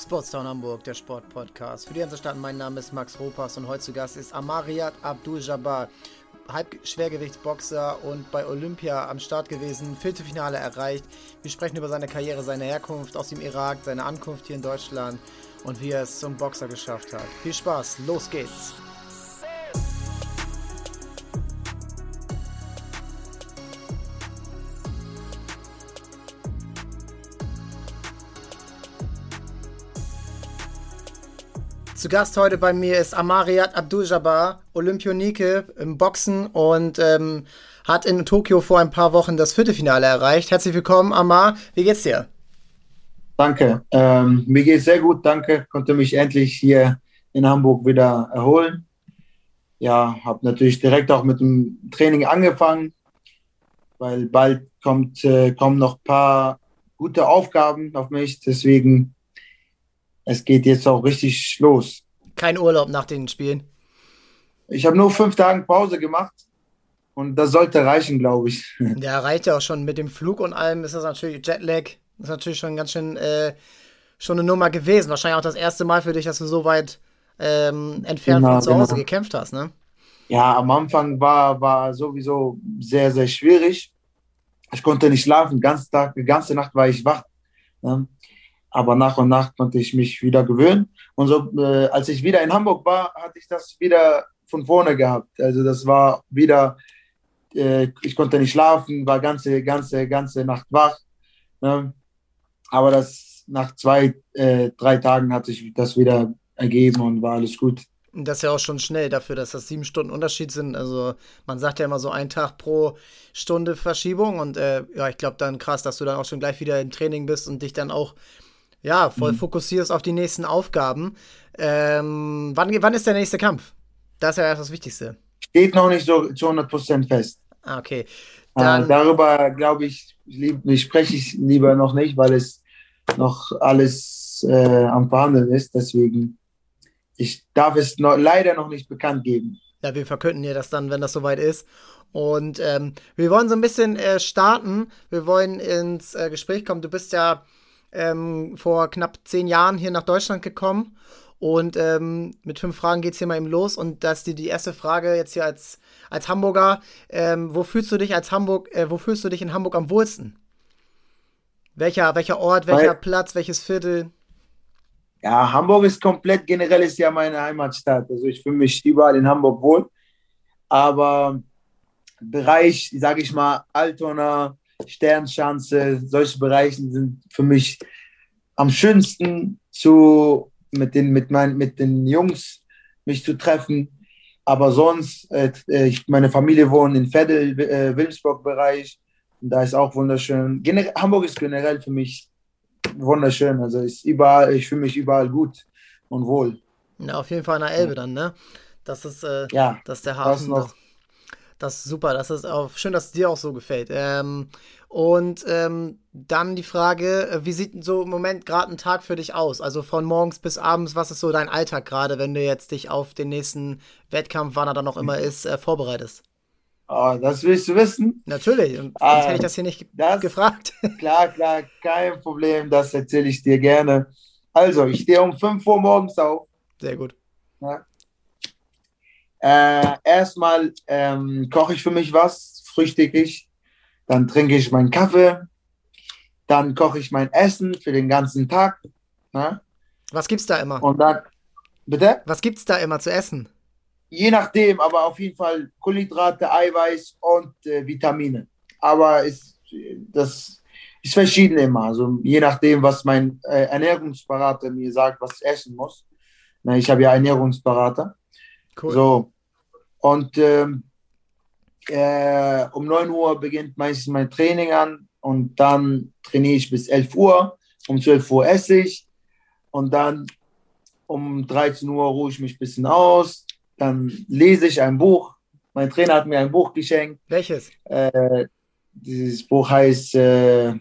Sportstown Hamburg, der Sportpodcast. Für die ganze Stadt, mein Name ist Max Ropas und heute zu Gast ist Amariat Abdul-Jabbar, Halbschwergewichtsboxer und bei Olympia am Start gewesen, Viertelfinale erreicht. Wir sprechen über seine Karriere, seine Herkunft aus dem Irak, seine Ankunft hier in Deutschland und wie er es zum Boxer geschafft hat. Viel Spaß, los geht's! Zu Gast heute bei mir ist Amariat Abdul-Jabbar, Olympionike im Boxen und ähm, hat in Tokio vor ein paar Wochen das Viertelfinale erreicht. Herzlich willkommen, Amar. Wie geht's dir? Danke. Ähm, mir geht's sehr gut, danke. Konnte mich endlich hier in Hamburg wieder erholen. Ja, habe natürlich direkt auch mit dem Training angefangen, weil bald kommt, äh, kommen noch ein paar gute Aufgaben auf mich. Deswegen es geht jetzt auch richtig los. Kein Urlaub nach den Spielen? Ich habe nur fünf Tage Pause gemacht und das sollte reichen, glaube ich. Ja, reicht ja auch schon. Mit dem Flug und allem ist das natürlich Jetlag. Das ist natürlich schon ganz schön äh, schon eine Nummer gewesen. Wahrscheinlich auch das erste Mal für dich, dass du so weit ähm, entfernt genau, von zu Hause genau. gekämpft hast, ne? Ja, am Anfang war, war sowieso sehr, sehr schwierig. Ich konnte nicht schlafen, den ganzen Tag, die ganze Nacht war ich wach. Ne? Aber nach und nach konnte ich mich wieder gewöhnen. Und so, äh, als ich wieder in Hamburg war, hatte ich das wieder von vorne gehabt. Also das war wieder, äh, ich konnte nicht schlafen, war ganze, ganze, ganze Nacht wach. Ne? Aber das nach zwei, äh, drei Tagen hat sich das wieder ergeben und war alles gut. Das ist ja auch schon schnell dafür, dass das sieben Stunden Unterschied sind. Also man sagt ja immer so ein Tag pro Stunde Verschiebung und äh, ja, ich glaube dann krass, dass du dann auch schon gleich wieder im Training bist und dich dann auch ja, voll mhm. fokussierst auf die nächsten Aufgaben. Ähm, wann, wann ist der nächste Kampf? Das ist ja erst das Wichtigste. Steht noch nicht so zu 100% fest. Ah, okay. Äh, Dann, äh, darüber, glaube ich, spreche ich lieber noch nicht, weil es noch alles äh, am Verhandeln ist. Deswegen, ich darf es noch, leider noch nicht bekannt geben. Ja, wir verkünden dir das dann, wenn das soweit ist. Und ähm, wir wollen so ein bisschen äh, starten. Wir wollen ins äh, Gespräch kommen. Du bist ja ähm, vor knapp zehn Jahren hier nach Deutschland gekommen. Und ähm, mit fünf Fragen geht es hier mal eben los. Und das ist die, die erste Frage jetzt hier als, als Hamburger. Ähm, wo fühlst du dich als Hamburg, äh, wo fühlst du dich in Hamburg am wohlsten? Welcher, welcher Ort, welcher Weil, Platz, welches Viertel? Ja, Hamburg ist komplett generell ist ja meine Heimatstadt. Also ich fühle mich überall in Hamburg wohl. Aber Bereich, sage ich mal, Altona, Sternschanze, solche Bereiche sind für mich am schönsten zu, mit, den, mit, mein, mit den Jungs mich zu treffen. Aber sonst, äh, ich, meine Familie wohnt in Veddel, äh, Wilmsburg-Bereich. Da ist auch wunderschön. Gener Hamburg ist generell für mich wunderschön. Also ist überall, ich fühle mich überall gut und wohl. Ja, auf jeden Fall an der Elbe dann, ne? Das ist, äh, ja, das ist der Hafen. Das, das ist super, das ist auch schön, dass es dir auch so gefällt. Ähm, und ähm, dann die Frage, äh, wie sieht so im Moment gerade ein Tag für dich aus? Also von morgens bis abends, was ist so dein Alltag gerade, wenn du jetzt dich auf den nächsten Wettkampf, wann er dann noch immer ist, äh, vorbereitest? Oh, das willst du wissen? Natürlich, sonst ah, hätte ich das hier nicht das, gefragt. Klar, klar, kein Problem, das erzähle ich dir gerne. Also, ich stehe um 5 Uhr morgens auf. Sehr gut. Ja. Äh, erstmal ähm, koche ich für mich was, frühstücke ich, dann trinke ich meinen Kaffee, dann koche ich mein Essen für den ganzen Tag. Ne? Was gibt's da immer? Und dann, bitte? Was gibt's da immer zu essen? Je nachdem, aber auf jeden Fall Kohlenhydrate, Eiweiß und äh, Vitamine. Aber ist, das ist verschieden immer. Also je nachdem, was mein äh, Ernährungsberater mir sagt, was ich essen muss. Na, ich habe ja Ernährungsberater. Cool. So. Und ähm, äh, um 9 Uhr beginnt meistens mein Training an und dann trainiere ich bis 11 Uhr. Um 12 Uhr esse ich und dann um 13 Uhr ruhe ich mich ein bisschen aus. Dann lese ich ein Buch. Mein Trainer hat mir ein Buch geschenkt. Welches? Äh, dieses Buch heißt. Äh,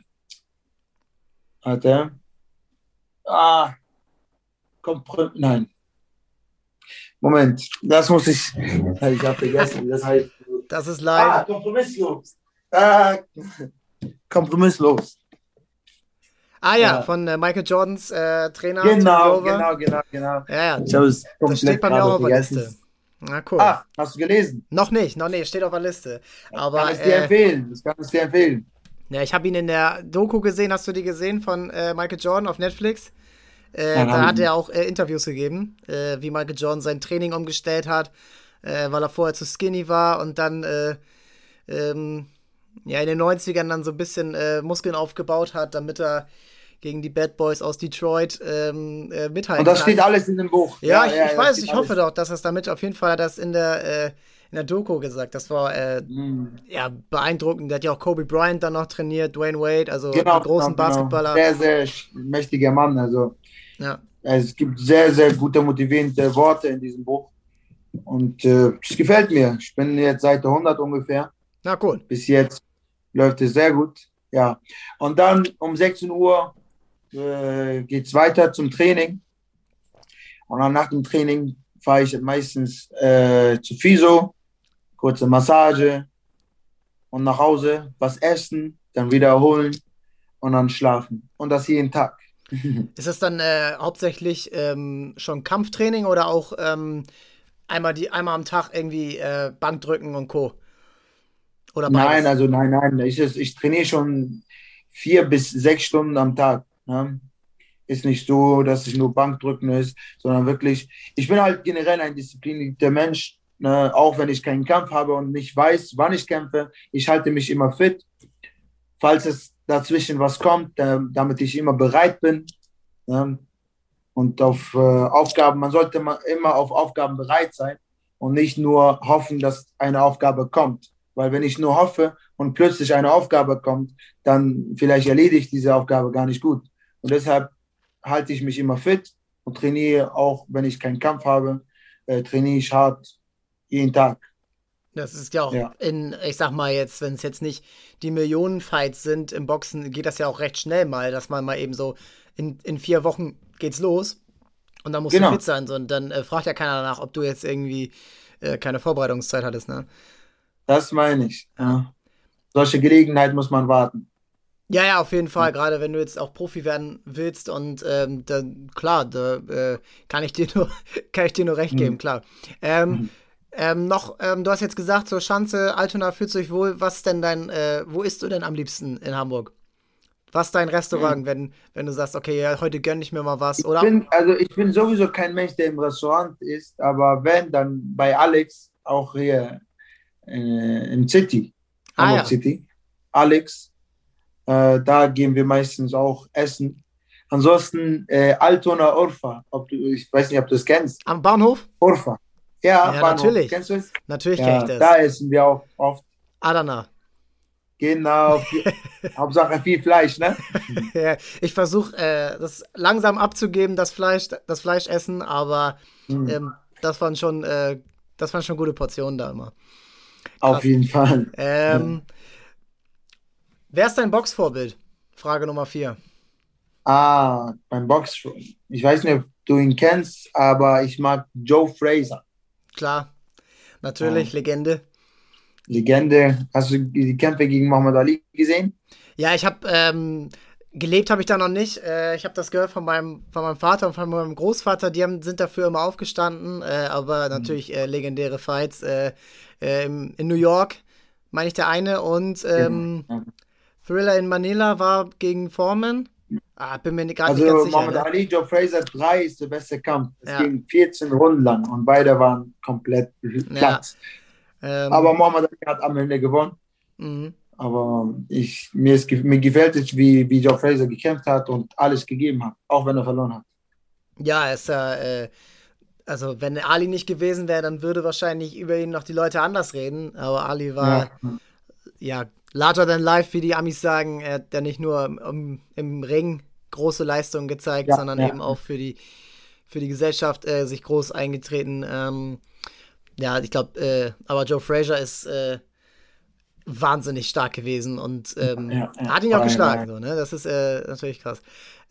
warte. Ah, Komprim nein. Moment, das muss ich. Ich habe vergessen, das heißt. Das ist live. Ah, kompromisslos. Ah, kompromisslos. Ah ja, ja. von äh, Michael Jordans äh, Trainer. Genau, genau, genau, genau. Ja, ja. Ich das steht bei mir auch auf der Liste. Na cool. Ach, hast du gelesen? Noch nicht, noch nicht, steht auf der Liste. Aber, kann ich dir äh, empfehlen, das kann ich dir empfehlen. Ja, ich habe ihn in der Doku gesehen, hast du die gesehen von äh, Michael Jordan auf Netflix? Äh, ja, da hat er auch äh, Interviews gegeben, äh, wie Michael Jordan sein Training umgestellt hat, äh, weil er vorher zu skinny war und dann äh, ähm, ja, in den 90ern dann so ein bisschen Muskeln aufgebaut hat, damit er gegen die Bad Boys aus Detroit ähm, äh, mithalten. Und das steht alles in dem Buch. Ja, ja ich, ja, ich weiß, ich hoffe alles. doch, dass es damit auf jeden Fall das in der, äh, in der Doku gesagt. Das war äh, mm. ja beeindruckend. Der hat ja auch Kobe Bryant dann noch trainiert, Dwayne Wade, also genau, großen genau, Basketballer. Sehr, sehr mächtiger Mann. Also ja. es gibt sehr, sehr gute motivierende Worte in diesem Buch. Und äh, es gefällt mir. Ich bin jetzt Seite 100 ungefähr. Na gut. Bis jetzt läuft es sehr gut. Ja. Und dann um 16 Uhr äh, geht es weiter zum Training. Und dann nach dem Training fahre ich meistens äh, zu Fiso, kurze Massage und nach Hause was essen, dann wiederholen und dann schlafen. Und das jeden Tag. Ist das dann äh, hauptsächlich ähm, schon Kampftraining oder auch ähm, einmal, die, einmal am Tag irgendwie äh, Bankdrücken und Co? Oder Nein, also nein, nein. Ich, ich trainiere schon vier bis sechs Stunden am Tag. Ne? Ist nicht so, dass ich nur Bankdrücken ist, sondern wirklich, ich bin halt generell ein disziplinierter Mensch, ne? auch wenn ich keinen Kampf habe und nicht weiß, wann ich kämpfe. Ich halte mich immer fit. Falls es dazwischen was kommt, äh, damit ich immer bereit bin. Ne? Und auf äh, Aufgaben, man sollte immer auf Aufgaben bereit sein und nicht nur hoffen, dass eine Aufgabe kommt. Weil wenn ich nur hoffe und plötzlich eine Aufgabe kommt, dann vielleicht erledige diese Aufgabe gar nicht gut. Und deshalb halte ich mich immer fit und trainiere auch, wenn ich keinen Kampf habe, äh, trainiere ich hart jeden Tag. Das ist ja auch ja. in, ich sag mal jetzt, wenn es jetzt nicht die Millionen-Fights sind im Boxen, geht das ja auch recht schnell mal, dass man mal eben so in, in vier Wochen geht's los und dann musst genau. du fit sein. Und dann äh, fragt ja keiner danach, ob du jetzt irgendwie äh, keine Vorbereitungszeit hattest, ne? Das meine ich. Ja. Solche Gelegenheit muss man warten. Ja, ja, auf jeden Fall. Gerade wenn du jetzt auch Profi werden willst und ähm, dann klar, da äh, kann ich dir nur kann ich dir nur recht geben, mhm. klar. Ähm, mhm. Ähm, noch, ähm, du hast jetzt gesagt, so Schanze, Altona fühlt sich wohl. Was denn dein, äh, wo isst du denn am liebsten in Hamburg? Was ist dein Restaurant, mhm. wenn, wenn du sagst, okay, ja, heute gönne ich mir mal was, oder? Ich bin, also ich bin sowieso kein Mensch, der im Restaurant isst, aber wenn, dann bei Alex, auch hier äh, im City, Hamburg ah, ja. City. Alex, äh, da gehen wir meistens auch essen. Ansonsten äh, Altona Orfa. Ob du, ich weiß nicht, ob du das kennst. Am Bahnhof? Orfa. Ja, ja Bahnhof. natürlich. Kennst du es? Natürlich ja, kenne ich das. Da essen wir auch oft. Adana. Genau. Hauptsache viel Fleisch, ne? ja, ich versuche äh, das langsam abzugeben, das Fleisch, das Fleischessen, aber mhm. ähm, das waren schon, äh, das waren schon gute Portionen da immer. Krass. Auf jeden Fall. Ähm, ja. Wer ist dein Boxvorbild? Frage Nummer vier. Ah, beim Box. Ich weiß nicht, ob du ihn kennst, aber ich mag Joe Fraser. Klar, natürlich, ja. Legende. Legende. Hast du die Kämpfe gegen Muhammad Ali gesehen? Ja, ich habe ähm, gelebt habe ich da noch nicht. Äh, ich habe das gehört von meinem, von meinem Vater und von meinem Großvater. Die haben, sind dafür immer aufgestanden. Äh, aber mhm. natürlich äh, legendäre Fights äh, äh, in New York, meine ich der eine und ähm, genau. Thriller in Manila war gegen Foreman. Ah, bin mir gerade also, nicht ganz sicher. Muhammad ne? Ali, Joe Fraser 3 ist der beste Kampf. Es ja. ging 14 Runden lang und beide waren komplett platt. Ja. Ähm, Aber Muhammad Ali hat am Ende gewonnen. Mhm. Aber ich, mir, ist, mir gefällt es, wie, wie Joe Fraser gekämpft hat und alles gegeben hat, auch wenn er verloren hat. Ja, ist ja, äh, also wenn Ali nicht gewesen wäre, dann würde wahrscheinlich über ihn noch die Leute anders reden. Aber Ali war ja, ja larger than life, wie die Amis sagen. Er hat ja nicht nur im, im Ring große Leistungen gezeigt, ja, sondern ja. eben auch für die, für die Gesellschaft äh, sich groß eingetreten. Ähm, ja, ich glaube, äh, aber Joe Frazier ist äh, wahnsinnig stark gewesen und ähm, ja, hat ihn auch geschlagen. So, ne? Das ist äh, natürlich krass.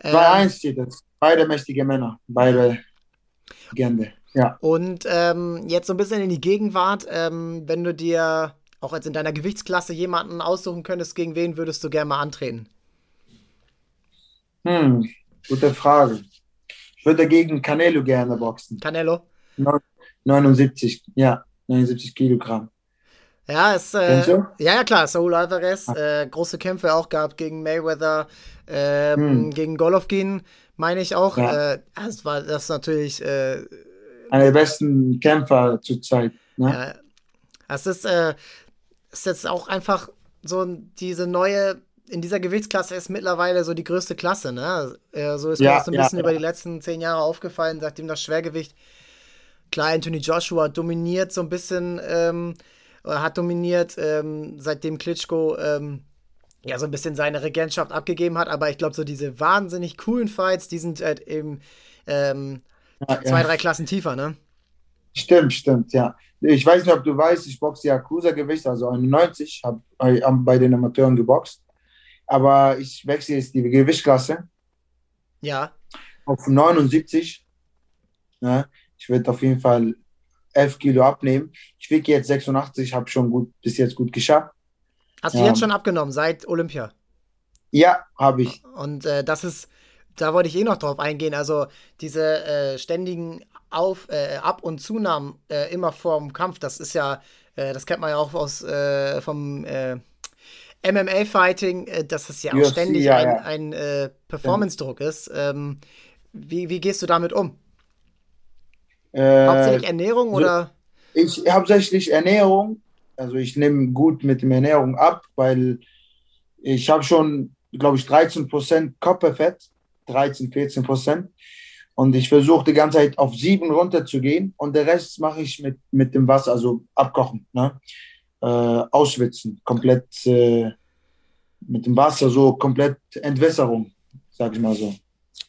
2-1 ähm, steht das. Beide mächtige Männer. Beide Legende. Ja. Und ähm, jetzt so ein bisschen in die Gegenwart, ähm, wenn du dir auch jetzt in deiner Gewichtsklasse jemanden aussuchen könntest, gegen wen würdest du gerne mal antreten? Hm, gute Frage. Ich würde gegen Canelo gerne boxen. Canelo? Neun- 79, ja, 79 Kilogramm. Ja, es, äh, ja, ja, klar, Saul Alvarez, äh, große Kämpfe auch gehabt gegen Mayweather, ähm, Hm, gegen Golovkin, meine ich auch. ja, Äh, das war das ist natürlich, äh, einer der besten Kämpfer zurzeit. Ne? ja, es ist, äh, ist jetzt auch einfach so diese neue, in dieser Gewichtsklasse ist mittlerweile so die größte Klasse, ne? Äh, so ist mir das Ja, so ein ja, bisschen über die ja. letzten zehn Jahre aufgefallen, seitdem das Schwergewicht Klar, Anthony Joshua dominiert so ein bisschen, ähm, oder hat dominiert, ähm, seitdem Klitschko ähm, ja so ein bisschen seine Regentschaft abgegeben hat. Aber ich glaube, so diese wahnsinnig coolen Fights, die sind halt eben ähm, Ja, zwei, ja. drei Klassen tiefer, ne? Stimmt, stimmt, ja. Ich weiß nicht, ob du weißt, ich boxe ja Cruisergewicht, also 91, habe bei den Amateuren geboxt. Aber ich wechsle jetzt die Gewichtsklasse Ja. auf 79. Ne? Ich werde auf jeden Fall 11 Kilo abnehmen. Ich wiege jetzt 86, habe schon gut, bis jetzt gut geschafft. Hast du Ja, jetzt schon abgenommen seit Olympia? ja habe ich. Und äh, das ist, da wollte ich eh noch drauf eingehen. Also diese äh, ständigen Auf, äh, Ab- und Zunahmen äh, immer vorm Kampf, das ist ja, äh, das kennt man ja auch aus äh, vom äh, MMA-Fighting, äh, dass es ja auch UFC, ständig ja, ein, ja. ein äh, ja. Performance-Druck ist. Ähm, wie, wie gehst du damit um? Hauptsächlich Ernährung so, oder? ich hauptsächlich Ernährung. Also ich nehme gut mit der Ernährung ab, weil ich habe schon, glaube ich, 13% Körperfett, 13, 14%. Und ich versuche die ganze Zeit auf 7 runterzugehen und der Rest mache ich mit, mit dem Wasser, also abkochen, ne? Äh, ausschwitzen, komplett äh, mit dem Wasser, so komplett Entwässerung, sag ich mal so.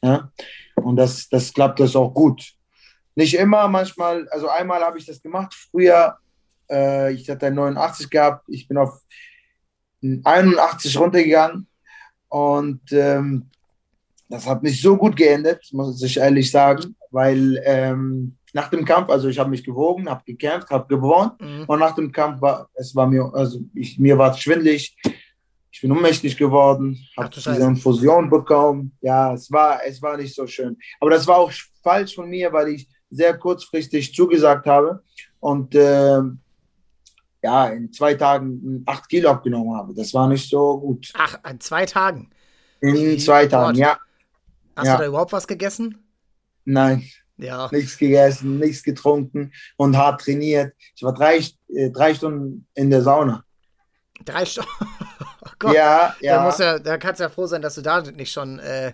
Ja? Und das, das klappt das auch gut. Nicht immer, manchmal, also einmal habe ich das gemacht, früher, äh, ich hatte 89 gehabt, ich bin auf 81 runtergegangen und ähm, das hat nicht so gut geendet, muss ich ehrlich sagen, weil ähm, nach dem Kampf, also ich habe mich gewogen, habe gekämpft, habe gewonnen Mhm. und nach dem Kampf war es war mir, also ich, mir war es schwindelig, ich bin ohnmächtig geworden, habe diese Scheiße. Infusion bekommen. Ja, es war, es war nicht so schön. Aber das war auch falsch von mir, weil ich sehr kurzfristig zugesagt habe und ähm, ja, in zwei Tagen acht Kilo abgenommen habe. Das war nicht so gut. Ach, an zwei Tagen. In zwei Tagen, Gott. ja, Hast du da ja, überhaupt was gegessen? nein, Ja. nichts gegessen, nichts getrunken und hart trainiert. Ich war drei, äh, drei Stunden in der Sauna. Drei Stunden. Oh Gott. Ja, Da muss ja, ja, da kannst du ja froh sein, dass du da nicht schon, äh,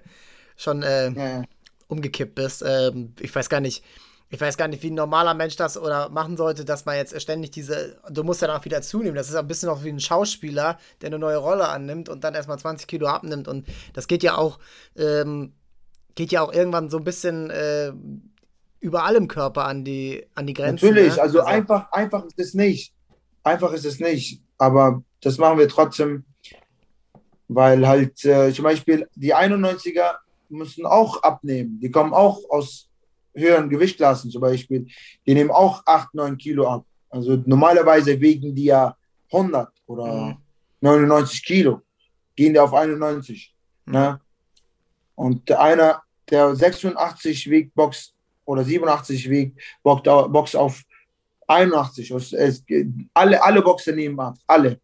schon äh, ja. umgekippt bist. Ähm, ich weiß gar nicht, ich weiß gar nicht, wie ein normaler Mensch das oder machen sollte, dass man jetzt ständig diese, du musst ja dann auch wieder zunehmen. Das ist ein bisschen auch wie ein Schauspieler, der eine neue Rolle annimmt und dann erstmal 20 Kilo abnimmt. Und das geht ja auch, ähm, geht ja auch irgendwann so ein bisschen äh, überall im Körper an die, an die Grenzen. Natürlich, Ne? also Also, einfach, einfach ist es nicht. Einfach ist es nicht. Aber das machen wir trotzdem, weil halt äh, zum Beispiel die 91er müssen auch abnehmen. Die kommen auch aus höheren Gewichtsklassen zum Beispiel. Die nehmen auch 8, 9 Kilo ab. Also normalerweise wiegen die ja 100 oder Mhm. 99 Kilo. Gehen die auf 91. Mhm. Ne? Und einer, der 86 wiegt, boxt oder 87 wiegt, boxt, au- boxt auf 81. Es, es, alle, alle Boxer nehmen ab. Alle.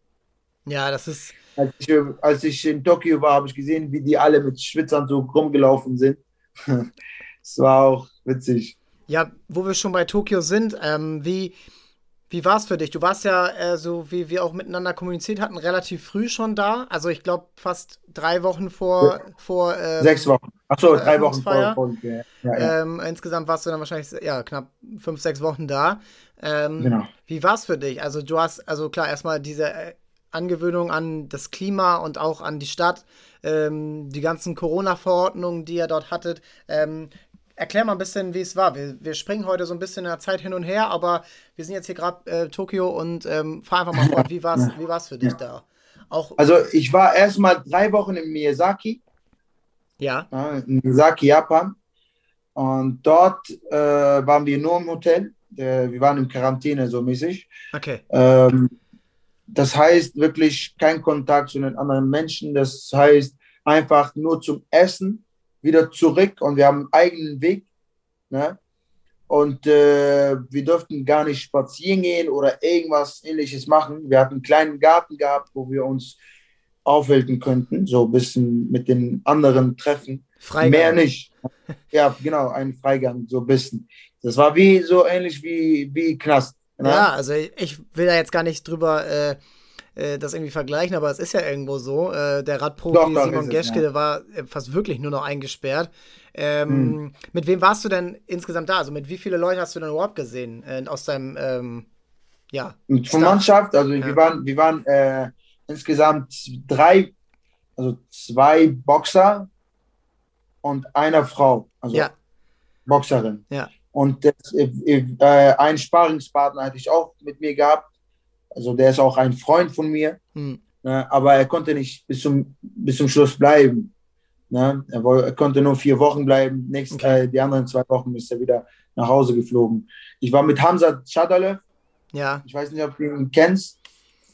ja, das ist, Als ich, als ich in Tokio war, habe ich gesehen, wie die alle mit Schwitzanzug rumgelaufen sind. Es war auch witzig. ja, wo wir schon bei Tokio sind, ähm, wie, Wie war es für dich? Du warst ja, äh, so wie wir auch miteinander kommuniziert hatten, relativ früh schon da. Also ich glaube fast drei Wochen vor, vor ähm, Sechs Wochen. Achso, drei Wochen vor. vor ja, ja, ja. Ähm, insgesamt warst du dann wahrscheinlich ja, knapp fünf, sechs Wochen da. Ähm, Genau. Wie war es für dich? Also du hast, also klar, erstmal diese äh, Angewöhnung an das Klima und auch an die Stadt, ähm, die ganzen Corona-Verordnungen, die ihr dort hattet. Erklär mal ein bisschen, wie es war. Wir, wir springen heute so ein bisschen in der Zeit hin und her, aber wir sind jetzt hier gerade äh, Tokio und ähm, fahr einfach mal fort. Wie war es wie war's für dich da? Auch, Also ich war erstmal drei Wochen in Miyazaki, ja, ja, in Miyazaki, Japan. Und dort äh, waren wir nur im Hotel. Äh, wir waren in Quarantäne so mäßig. okay. Ähm, das heißt wirklich kein Kontakt zu den anderen Menschen. Das heißt einfach nur zum Essen, wieder zurück und wir haben einen eigenen Weg. Ne? Und äh, wir durften gar nicht spazieren gehen oder irgendwas ähnliches machen. Wir hatten einen kleinen Garten gehabt, wo wir uns aufhalten könnten, so ein bisschen mit den anderen treffen. Freigang. Mehr nicht. Ja, genau, ein Freigang, so ein bisschen. Das war wie so ähnlich wie, wie Knast. Ne? Ja, also ich will da jetzt gar nicht drüber äh, äh, das irgendwie vergleichen, aber es ist ja irgendwo so. Äh, der Radprofi doch, doch, Simon Geschke, ja. der war äh, fast wirklich nur noch eingesperrt. Ähm, hm. Mit wem warst du denn insgesamt da? Also mit wie viele Leute hast du denn überhaupt gesehen äh, aus deinem ähm, ja, Von Mannschaft, also ja. wir waren, wir waren äh, insgesamt drei, also zwei Boxer und eine Frau, also ja. Boxerin. Ja. Und das, äh, äh, einen Sparingspartner hatte ich auch mit mir gehabt. Also der ist auch ein Freund von mir. Hm. Ne, aber er konnte nicht bis zum, bis zum Schluss bleiben. Ne? Er, er, konnte nur vier Wochen bleiben. Nächst, okay. äh, die anderen zwei Wochen ist er wieder nach Hause geflogen. Ich war mit Hamza Chadalev. Ja. Ich weiß nicht, ob du ihn kennst.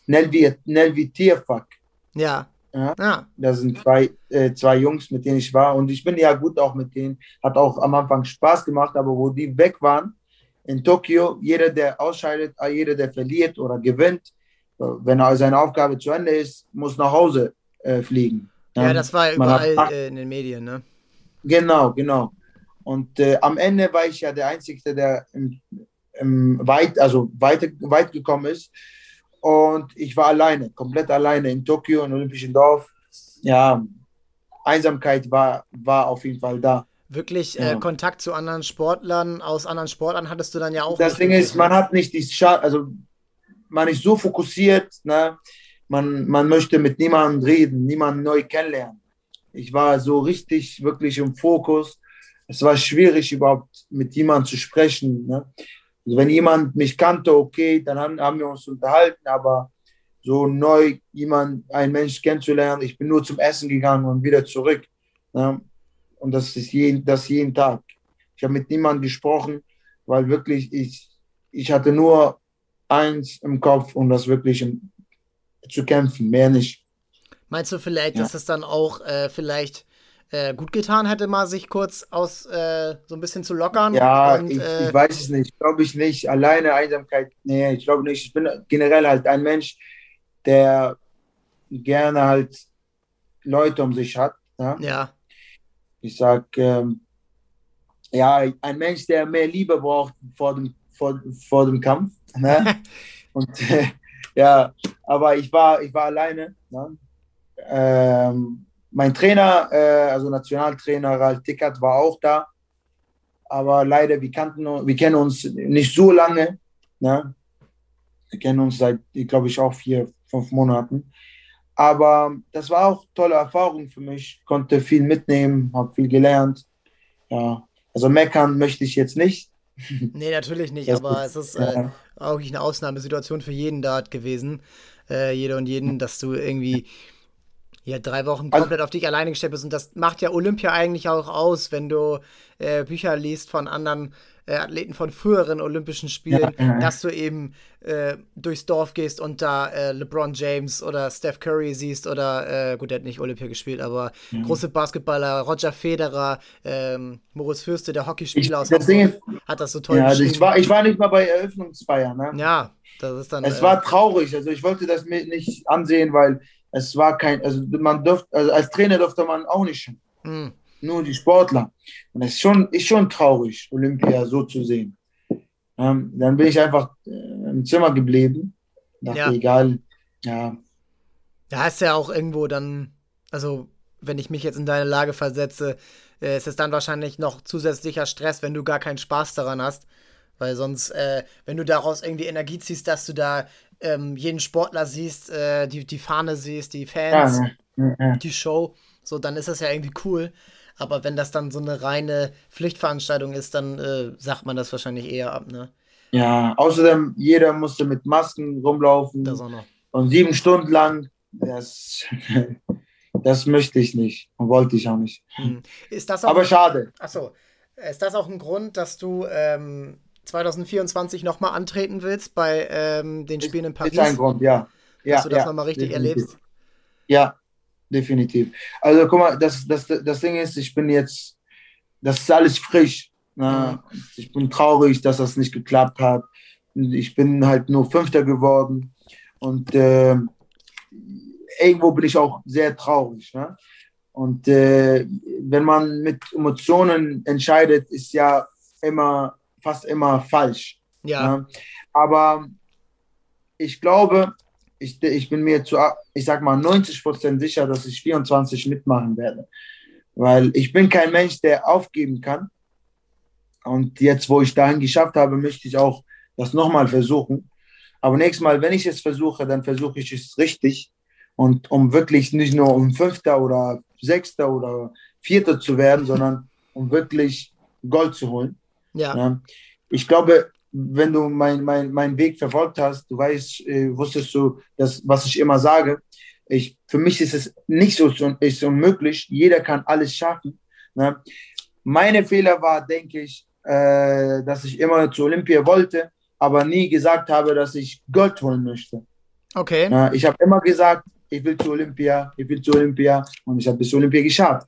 Nelvi, Nelvi Tierfuck. Ja. Ja, ja. Das sind zwei, äh, zwei Jungs, mit denen ich war. Und ich bin ja gut auch mit denen. Hat auch am Anfang Spaß gemacht, aber wo die weg waren, in Tokio, jeder, der ausscheidet, jeder, der verliert oder gewinnt, wenn seine Aufgabe zu Ende ist, muss nach Hause äh, fliegen. Ja, das war überall hat, äh, in den Medien, ne? Genau, genau. Und äh, am Ende war ich ja der Einzige, der im, im weit, also weit, weit gekommen ist. Und ich war alleine, komplett alleine in Tokio, im Olympischen Dorf. Ja, Einsamkeit war, war auf jeden Fall da. Wirklich äh, ja. Kontakt zu anderen Sportlern aus anderen Sportlern hattest du dann ja auch. Das Ding ist, man hat nicht die Scha also man ist so fokussiert, ne? man, man möchte mit niemandem reden, niemanden neu kennenlernen. Ich war so richtig, wirklich im Fokus. Es war schwierig, überhaupt mit jemandem zu sprechen. Ne? Also wenn jemand mich kannte, okay, dann haben, haben wir uns unterhalten, aber so neu jemand, ein Mensch kennenzulernen, ich bin nur zum Essen gegangen und wieder zurück. Ne? Und das ist jeden, das jeden Tag. Ich habe mit niemandem gesprochen, weil wirklich ich, ich hatte nur eins im Kopf und das wirklich im, zu kämpfen, mehr nicht. Meinst du vielleicht, ja. dass es dann auch äh, vielleicht äh, gut getan hätte, mal sich kurz aus äh, so ein bisschen zu lockern? Ja, und, ich, äh, ich, weiß es nicht. Glaube ich nicht. Alleine Einsamkeit, nee, ich glaube nicht. Ich bin generell halt ein Mensch, der gerne halt Leute um sich hat. Ja. ja. Ich sag, ähm, ja, ein Mensch, der mehr Liebe braucht vor dem, vor, vor dem Kampf. Ne? und ja, aber ich war, ich war alleine. Ne? Ähm, mein Trainer, äh, also Nationaltrainer Ralf Dickert, war auch da. Aber leider, wir, kannten, wir kennen uns nicht so lange. Ne? Wir kennen uns seit, glaube ich, auch vier, fünf Monaten. Aber das war auch tolle Erfahrung für mich. Konnte viel mitnehmen, habe viel gelernt. Ja, also meckern möchte ich jetzt nicht. Nee, natürlich nicht, das aber ist, es ist äh, auch eine Ausnahmesituation für jeden dort gewesen. Äh, jeder und jeden, dass du irgendwie ja, drei Wochen also komplett also, auf dich alleine gestellt bist. Und das macht ja Olympia eigentlich auch aus, wenn du äh, Bücher liest von anderen Athleten von früheren Olympischen Spielen, ja, dass du eben äh, durchs Dorf gehst und da äh, LeBron James oder Steph Curry siehst oder, äh, gut, der hat nicht Olympia gespielt, aber mhm. große Basketballer, Roger Federer, ähm, Moritz Fürste, der Hockeyspieler aus Hamburg, hat das so toll ja, also ich war, ich war nicht mal bei Eröffnungsfeier, ne? Ja, das ist dann. Es war traurig, also ich wollte das mir nicht ansehen, weil es war kein, also man durfte, also als Trainer durfte man auch nicht. Mhm. Nur die Sportler. Und es ist schon, ist schon traurig, Olympia so zu sehen. Ähm, dann bin ich einfach äh, im Zimmer geblieben. Dachte, ja. egal, ja. Da ist ja auch irgendwo dann, also wenn ich mich jetzt in deine Lage versetze, äh, ist es dann wahrscheinlich noch zusätzlicher Stress, wenn du gar keinen Spaß daran hast. Weil sonst, äh, wenn du daraus irgendwie Energie ziehst, dass du da ähm, jeden Sportler siehst, äh, die, die Fahne siehst, die Fans, ja, ja. die Show, so, dann ist das ja irgendwie cool. Aber wenn das dann so eine reine Pflichtveranstaltung ist, dann äh, sagt man das wahrscheinlich eher ab, ne? Ja, außerdem, jeder musste mit Masken rumlaufen. Das auch noch. Und sieben Stunden lang, das, das möchte ich nicht und wollte ich auch nicht. Hm. Ist das auch, Aber schade. Achso, ist das auch ein Grund, dass du ähm, 2024 nochmal antreten willst bei ähm, den Spielen in Paris? Ist ein Grund, ja. Dass ja, du das ja, nochmal richtig definitiv. erlebst? Ja, definitiv. Also guck mal, das, das, das Ding ist, ich bin jetzt, das ist alles frisch. Ne? Ich bin traurig, dass das nicht geklappt hat. Ich bin halt nur Fünfter geworden und äh, irgendwo bin ich auch sehr traurig. Ne? Und äh, wenn man mit Emotionen entscheidet, ist ja immer, fast immer falsch. Ja. Ne? Aber ich glaube, ich, ich bin mir zu, ich sag mal, 90 Prozent sicher, dass ich 24 mitmachen werde. Weil ich bin kein Mensch, der aufgeben kann. Und jetzt, wo ich dahin geschafft habe, möchte ich auch das nochmal versuchen. Aber nächstes Mal, wenn ich es versuche, dann versuche ich es richtig. Und um wirklich nicht nur um Fünfter oder Sechster oder Vierter zu werden, sondern um wirklich Gold zu holen. Ja. Ich glaube, wenn du meinen mein, mein Weg verfolgt hast, du weißt, äh, wusstest du, dass, was ich immer sage. Ich, für mich ist es nicht so ist unmöglich. Jeder kann alles schaffen. Ne? Meine Fehler war, denke ich, äh, dass ich immer zu Olympia wollte, aber nie gesagt habe, dass ich Gold holen möchte. Okay. Ne? Ich habe immer gesagt, ich will zu Olympia, ich will zu Olympia und ich habe bis Olympia geschafft.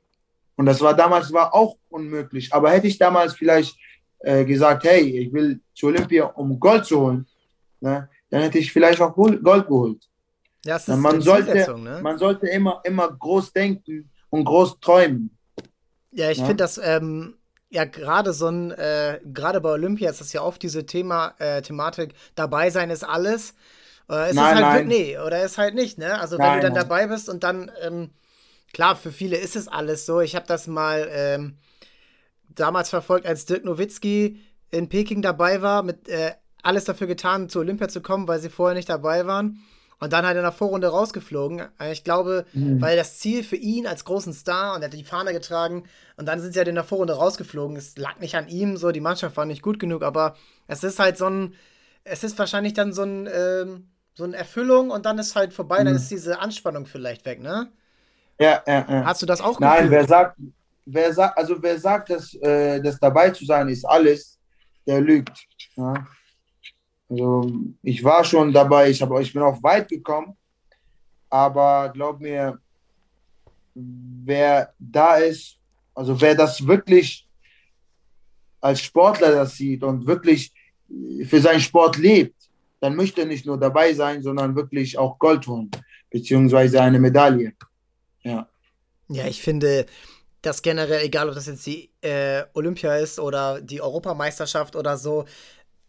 Und das war damals war auch unmöglich. Aber hätte ich damals vielleicht äh, gesagt, hey, ich will zu Olympia, um Gold zu holen, ne, dann hätte ich vielleicht auch Gold geholt. Ja, das ist man, sollte, ne? man sollte immer, immer groß denken und groß träumen. Ja, ich ja? finde das ähm, ja gerade so ein, äh, gerade bei Olympia ist das ja oft diese Thema, äh, Thematik, dabei sein ist alles. Oder ist nein, es halt, nein. nee, oder ist halt nicht, ne? Also nein, wenn du dann dabei bist und dann, ähm, klar, für viele ist es alles so. Ich habe das mal ähm, damals verfolgt, als Dirk Nowitzki in Peking dabei war, mit äh, alles dafür getan, zu Olympia zu kommen, weil sie vorher nicht dabei waren. Und dann halt in der Vorrunde rausgeflogen. Äh, ich glaube, mhm. weil das Ziel für ihn als großen Star und er hat die Fahne getragen und dann sind sie halt in der Vorrunde rausgeflogen. Es lag nicht an ihm, so die Mannschaft war nicht gut genug, aber es ist halt so ein, es ist wahrscheinlich dann so ein, ähm, so eine Erfüllung und dann ist halt vorbei, mhm. dann ist diese Anspannung vielleicht weg, ne? Ja, ja, ja. Hast du das auch Nein, gefühlt? wer sagt, wer sagt, also wer sagt, dass, äh, dass dabei zu sein ist alles, der lügt. Ja? Also ich war schon dabei, ich, hab, ich bin auch weit gekommen, aber glaub mir, wer da ist, also wer das wirklich als Sportler das sieht und wirklich für seinen Sport lebt, dann möchte er nicht nur dabei sein, sondern wirklich auch Gold holen, beziehungsweise eine Medaille. Ja. Ja, ich finde, dass generell, egal ob das jetzt die äh, Olympia ist oder die Europameisterschaft oder so,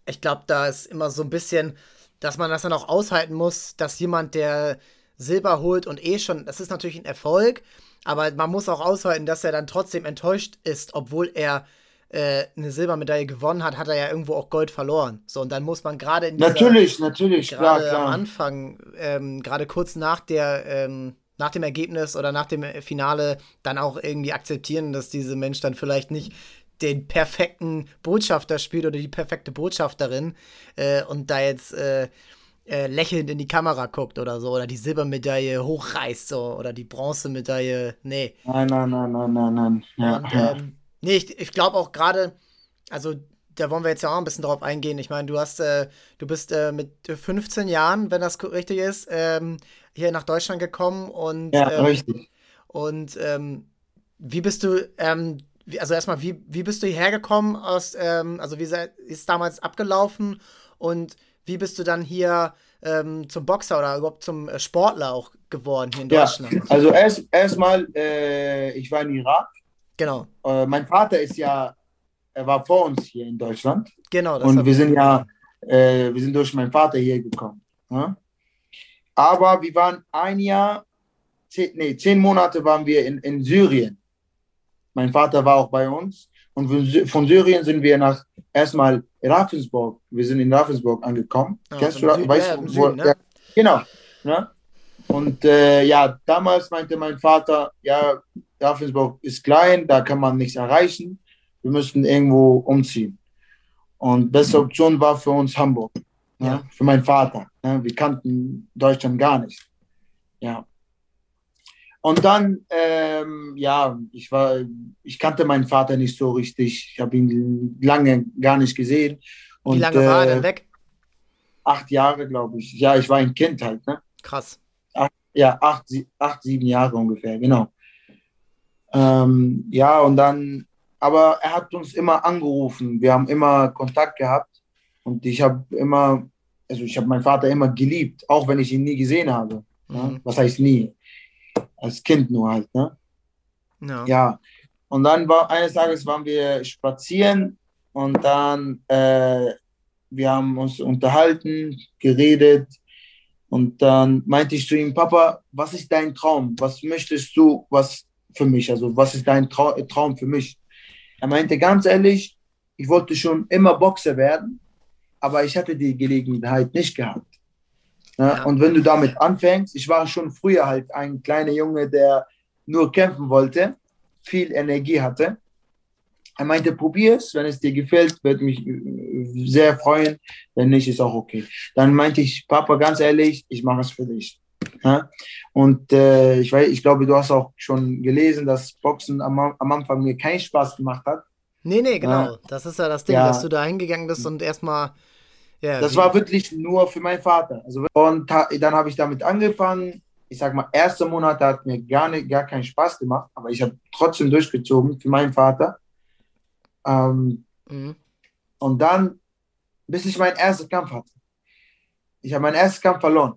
ich glaube, da ist immer so ein bisschen, dass man das dann auch aushalten muss, dass jemand, der Silber holt und eh schon, das ist natürlich ein Erfolg, aber man muss auch aushalten, dass er dann trotzdem enttäuscht ist, obwohl er äh, eine Silbermedaille gewonnen hat, hat er ja irgendwo auch Gold verloren. So, und dann muss man gerade in dieser, Natürlich, natürlich, klar, klar. am Anfang, ähm, gerade kurz nach der ähm, nach dem Ergebnis oder nach dem Finale dann auch irgendwie akzeptieren, dass dieser Mensch dann vielleicht nicht den perfekten Botschafter spielt oder die perfekte Botschafterin äh, und da jetzt äh, äh, lächelnd in die Kamera guckt oder so oder die Silbermedaille hochreißt so oder die Bronzemedaille, nee. Nein, nein, nein, nein, nein, nein. Ja, und, ähm, nee, ich, ich glaube auch gerade, also da wollen wir jetzt ja auch ein bisschen drauf eingehen. Ich meine, du hast, äh, du bist äh, mit 15 Jahren, wenn das richtig ist, ähm, hier nach Deutschland gekommen und ja, ähm, richtig. Und ähm, wie bist du, ähm, also erstmal, wie, wie bist du hierher gekommen aus, ähm, also wie ist damals abgelaufen und wie bist du dann hier ähm, zum Boxer oder überhaupt zum äh, Sportler auch geworden hier in Deutschland? Ja, also erst erstmal, äh, ich war in Irak. Genau. Äh, mein Vater ist ja, er war vor uns hier in Deutschland. Genau. und wir sind ja, äh, wir sind durch meinen Vater hier gekommen. Ja? Aber wir waren ein Jahr, zehn, nee, zehn Monate waren wir in, in Syrien. Mein Vater war auch bei uns. Und von Syrien sind wir nach erstmal Ravensburg. Wir sind in Ravensburg angekommen. Ja, Kennst du das? Weißt ja, wo, Süden, ne? ja, genau. Ne? Und äh, ja, damals meinte mein Vater, ja, Ravensburg ist klein, da kann man nichts erreichen. Wir müssten irgendwo umziehen. Und beste Option war für uns Hamburg. Ne? Ja. Für meinen Vater. Ne? Wir kannten Deutschland gar nicht. Ja. Und dann, ähm, ja, ich war, ich kannte meinen Vater nicht so richtig. Ich habe ihn lange gar nicht gesehen. Und, Wie lange war er denn äh, weg? Acht Jahre, glaube ich. Ja, ich war ein Kind halt. Ne? Krass. Acht, Ja, acht, acht, sieben Jahre ungefähr, genau. Ähm, ja, und dann, aber er hat uns immer angerufen. Wir haben immer Kontakt gehabt und ich habe immer, also ich habe meinen Vater immer geliebt, auch wenn ich ihn nie gesehen habe. Mhm. Ja? Was heißt nie? Als Kind nur halt, ne? Ja. ja. Und dann war eines Tages waren wir spazieren und dann äh, wir haben uns unterhalten, geredet und dann meinte ich zu ihm, Papa, was ist dein Traum? Was möchtest du, was für mich? Also was ist dein Trau Traum für mich? Er meinte ganz ehrlich, ich wollte schon immer Boxer werden, aber ich hatte die Gelegenheit nicht gehabt. Ja, Und wenn du damit anfängst, ich war schon früher halt ein kleiner Junge, der nur kämpfen wollte, viel Energie hatte. Er meinte, probier es, wenn es dir gefällt, würde mich äh, sehr freuen. Wenn nicht, ist auch okay. Dann meinte ich, Papa, ganz ehrlich, ich mache es für dich. Ja? Und äh, ich, weiß, ich glaube, du hast auch schon gelesen, dass Boxen am, am Anfang mir keinen Spaß gemacht hat. Nee, nee, genau. Ja. Das ist ja das Ding, dass du da hingegangen bist und erstmal. Ja, das war wirklich nur für meinen Vater. Also, und dann habe ich damit angefangen. Ich sag mal, erste Monate hat mir gar, nicht, gar keinen Spaß gemacht, aber ich habe trotzdem durchgezogen für meinen Vater. Ähm, mhm. Und dann, bis ich meinen ersten Kampf hatte. Ich habe meinen ersten Kampf verloren.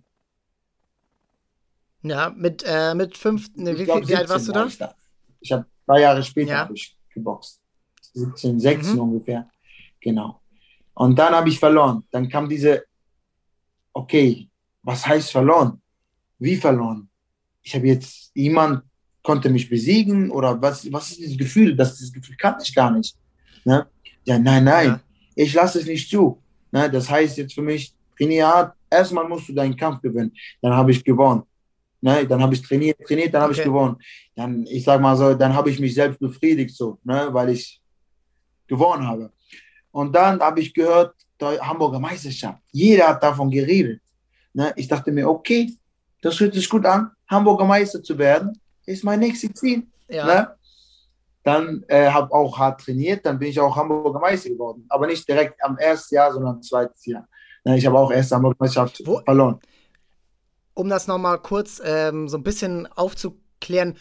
Ja, mit, äh, mit fünf, ne, wie, glaub, wie alt warst du da? Ich, da. ich habe drei Jahre später ja. geboxt. 17, 16 mhm. ungefähr. Genau. Und dann habe ich verloren. Dann kam diese, okay, was heißt verloren? Wie verloren? Ich habe jetzt, jemand konnte mich besiegen oder was, was ist dieses Gefühl? Das, das Gefühl kannte ich gar nicht. Ne? Ja, nein, nein, ja. ich lasse es nicht zu. Ne? Das heißt jetzt für mich, trainiert, erstmal musst du deinen Kampf gewinnen. Dann habe ich gewonnen. Ne? Dann habe ich trainiert, trainiert, dann habe okay. ich gewonnen. Dann, ich sag mal so, dann habe ich mich selbst befriedigt, so, ne? weil ich gewonnen habe. Und dann habe ich gehört, Hamburger Meisterschaft. Jeder hat davon geredet. Ne? Ich dachte mir, okay, das hört sich gut an. Hamburger Meister zu werden, ist mein nächstes Ziel. Ja. Ne? Dann äh, habe auch hart trainiert, dann bin ich auch Hamburger Meister geworden. Aber nicht direkt am ersten Jahr, sondern am zweiten Jahr. Ich habe auch erst Hamburger Meisterschaft Wo, verloren. Um das nochmal kurz ähm, so ein bisschen aufzuklären,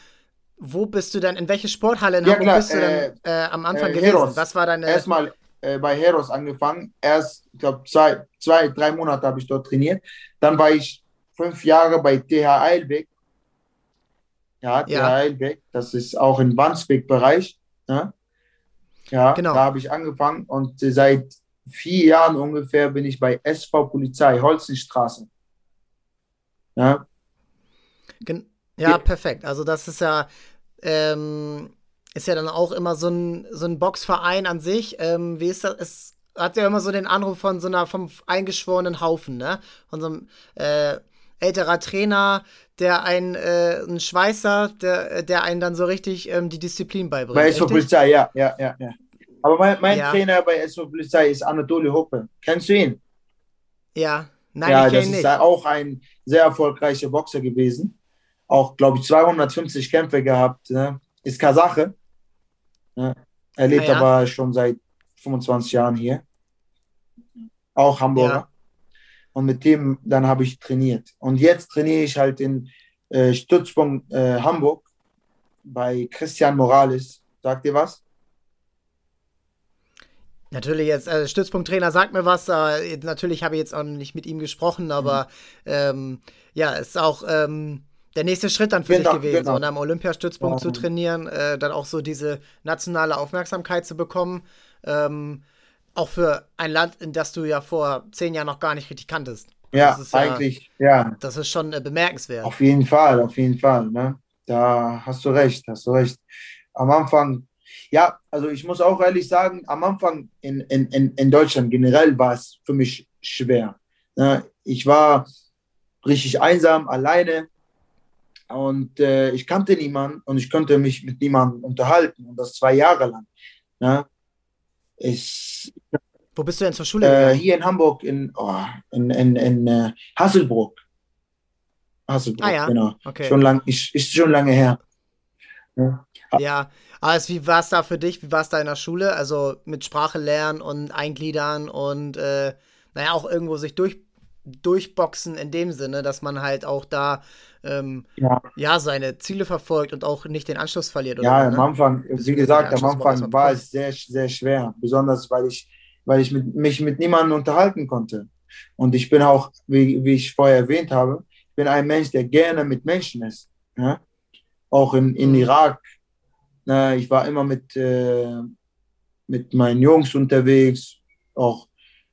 wo bist du denn, in welche Sporthalle in ja, Hamburg klar, bist du denn äh, äh, am Anfang äh, gewesen? Heros. Was war deine... Erstmal äh, bei Heros angefangen. Erst, ich glaube, zwei, zwei, drei Monate habe ich dort trainiert. Dann war ich fünf Jahre bei TH Eilbeck ja, ja. Heilbeck, das ist auch im Wandsbek-Bereich. Ja, ja genau. da habe ich angefangen und seit vier Jahren ungefähr bin ich bei SV Polizei, Holzenstraße. Ja. Ja, perfekt. Also das ist ja, ähm, ist ja dann auch immer so ein, so ein Boxverein an sich. Ähm, wie ist das? Es hat ja immer so den Anruf von so einer vom eingeschworenen Haufen, ne? Von so einem äh, älterer Trainer, der ein, äh, ein Schweißer, der, der einen dann so richtig ähm, die Disziplin beibringt. Bei SV Polizei, ja, ja, ja, ja. Aber mein, mein ja. Trainer bei SV Polizei ist Anatoli Hoppe. Kennst du ihn? Ja, nein, ja, ich kenne ihn nicht. Das ist auch ein sehr erfolgreicher Boxer gewesen. Auch, glaube ich, 250 Kämpfe gehabt. Ne? Ist Kasache. Ne? Er lebt ja. aber schon seit 25 Jahren hier. Auch Hamburger und mit dem dann habe ich trainiert. Und jetzt trainiere ich halt in äh, Stützpunkt äh, Hamburg bei Christian Morales. Sagt ihr was? Natürlich jetzt, also Stützpunkttrainer sagt mir was, natürlich habe ich jetzt auch nicht mit ihm gesprochen, aber mhm. ähm, ja, ist auch ähm, der nächste Schritt dann für genau, dich gewesen, genau. so am Olympiastützpunkt ja. zu trainieren, äh, dann auch so diese nationale Aufmerksamkeit zu bekommen. Ähm, auch für ein Land, in das du ja vor zehn Jahren noch gar nicht richtig kanntest. Ja, eigentlich, ja, ja. Das ist schon äh, bemerkenswert. Auf jeden Fall, auf jeden Fall. Ne? Da hast du recht, hast du recht. Am Anfang, ja, also ich muss auch ehrlich sagen, am Anfang in, in, in Deutschland generell war es für mich schwer. Ne? Ich war richtig einsam, alleine und äh, ich kannte niemanden und ich konnte mich mit niemandem unterhalten und das zwei Jahre lang. Ne? Ich, Wo bist du denn zur Schule? Äh, hier in Hamburg, in, oh, in, in, in uh, Hasselbrook. Hasselbrook, ah, ja. genau. Okay. Schon lang, ist, ist schon lange her. Ja, ja. aber wie war es da für dich? Wie war es da in der Schule? Also mit Sprache lernen und Eingliedern und äh, naja, auch irgendwo sich durch, durchboxen in dem Sinne, dass man halt auch da ähm, ja. ja. seine Ziele verfolgt und auch nicht den Anschluss verliert. ja, so, am ne? Anfang, wie gesagt, am Anfang war es sehr, sehr schwer, besonders weil ich, weil ich mit, mich mit niemandem unterhalten konnte. Und ich bin auch, wie, wie ich vorher erwähnt habe, bin ein Mensch, der gerne mit Menschen ist. Ja? Auch in, in mhm. Irak. Äh, ich war immer mit, äh, mit meinen Jungs unterwegs, auch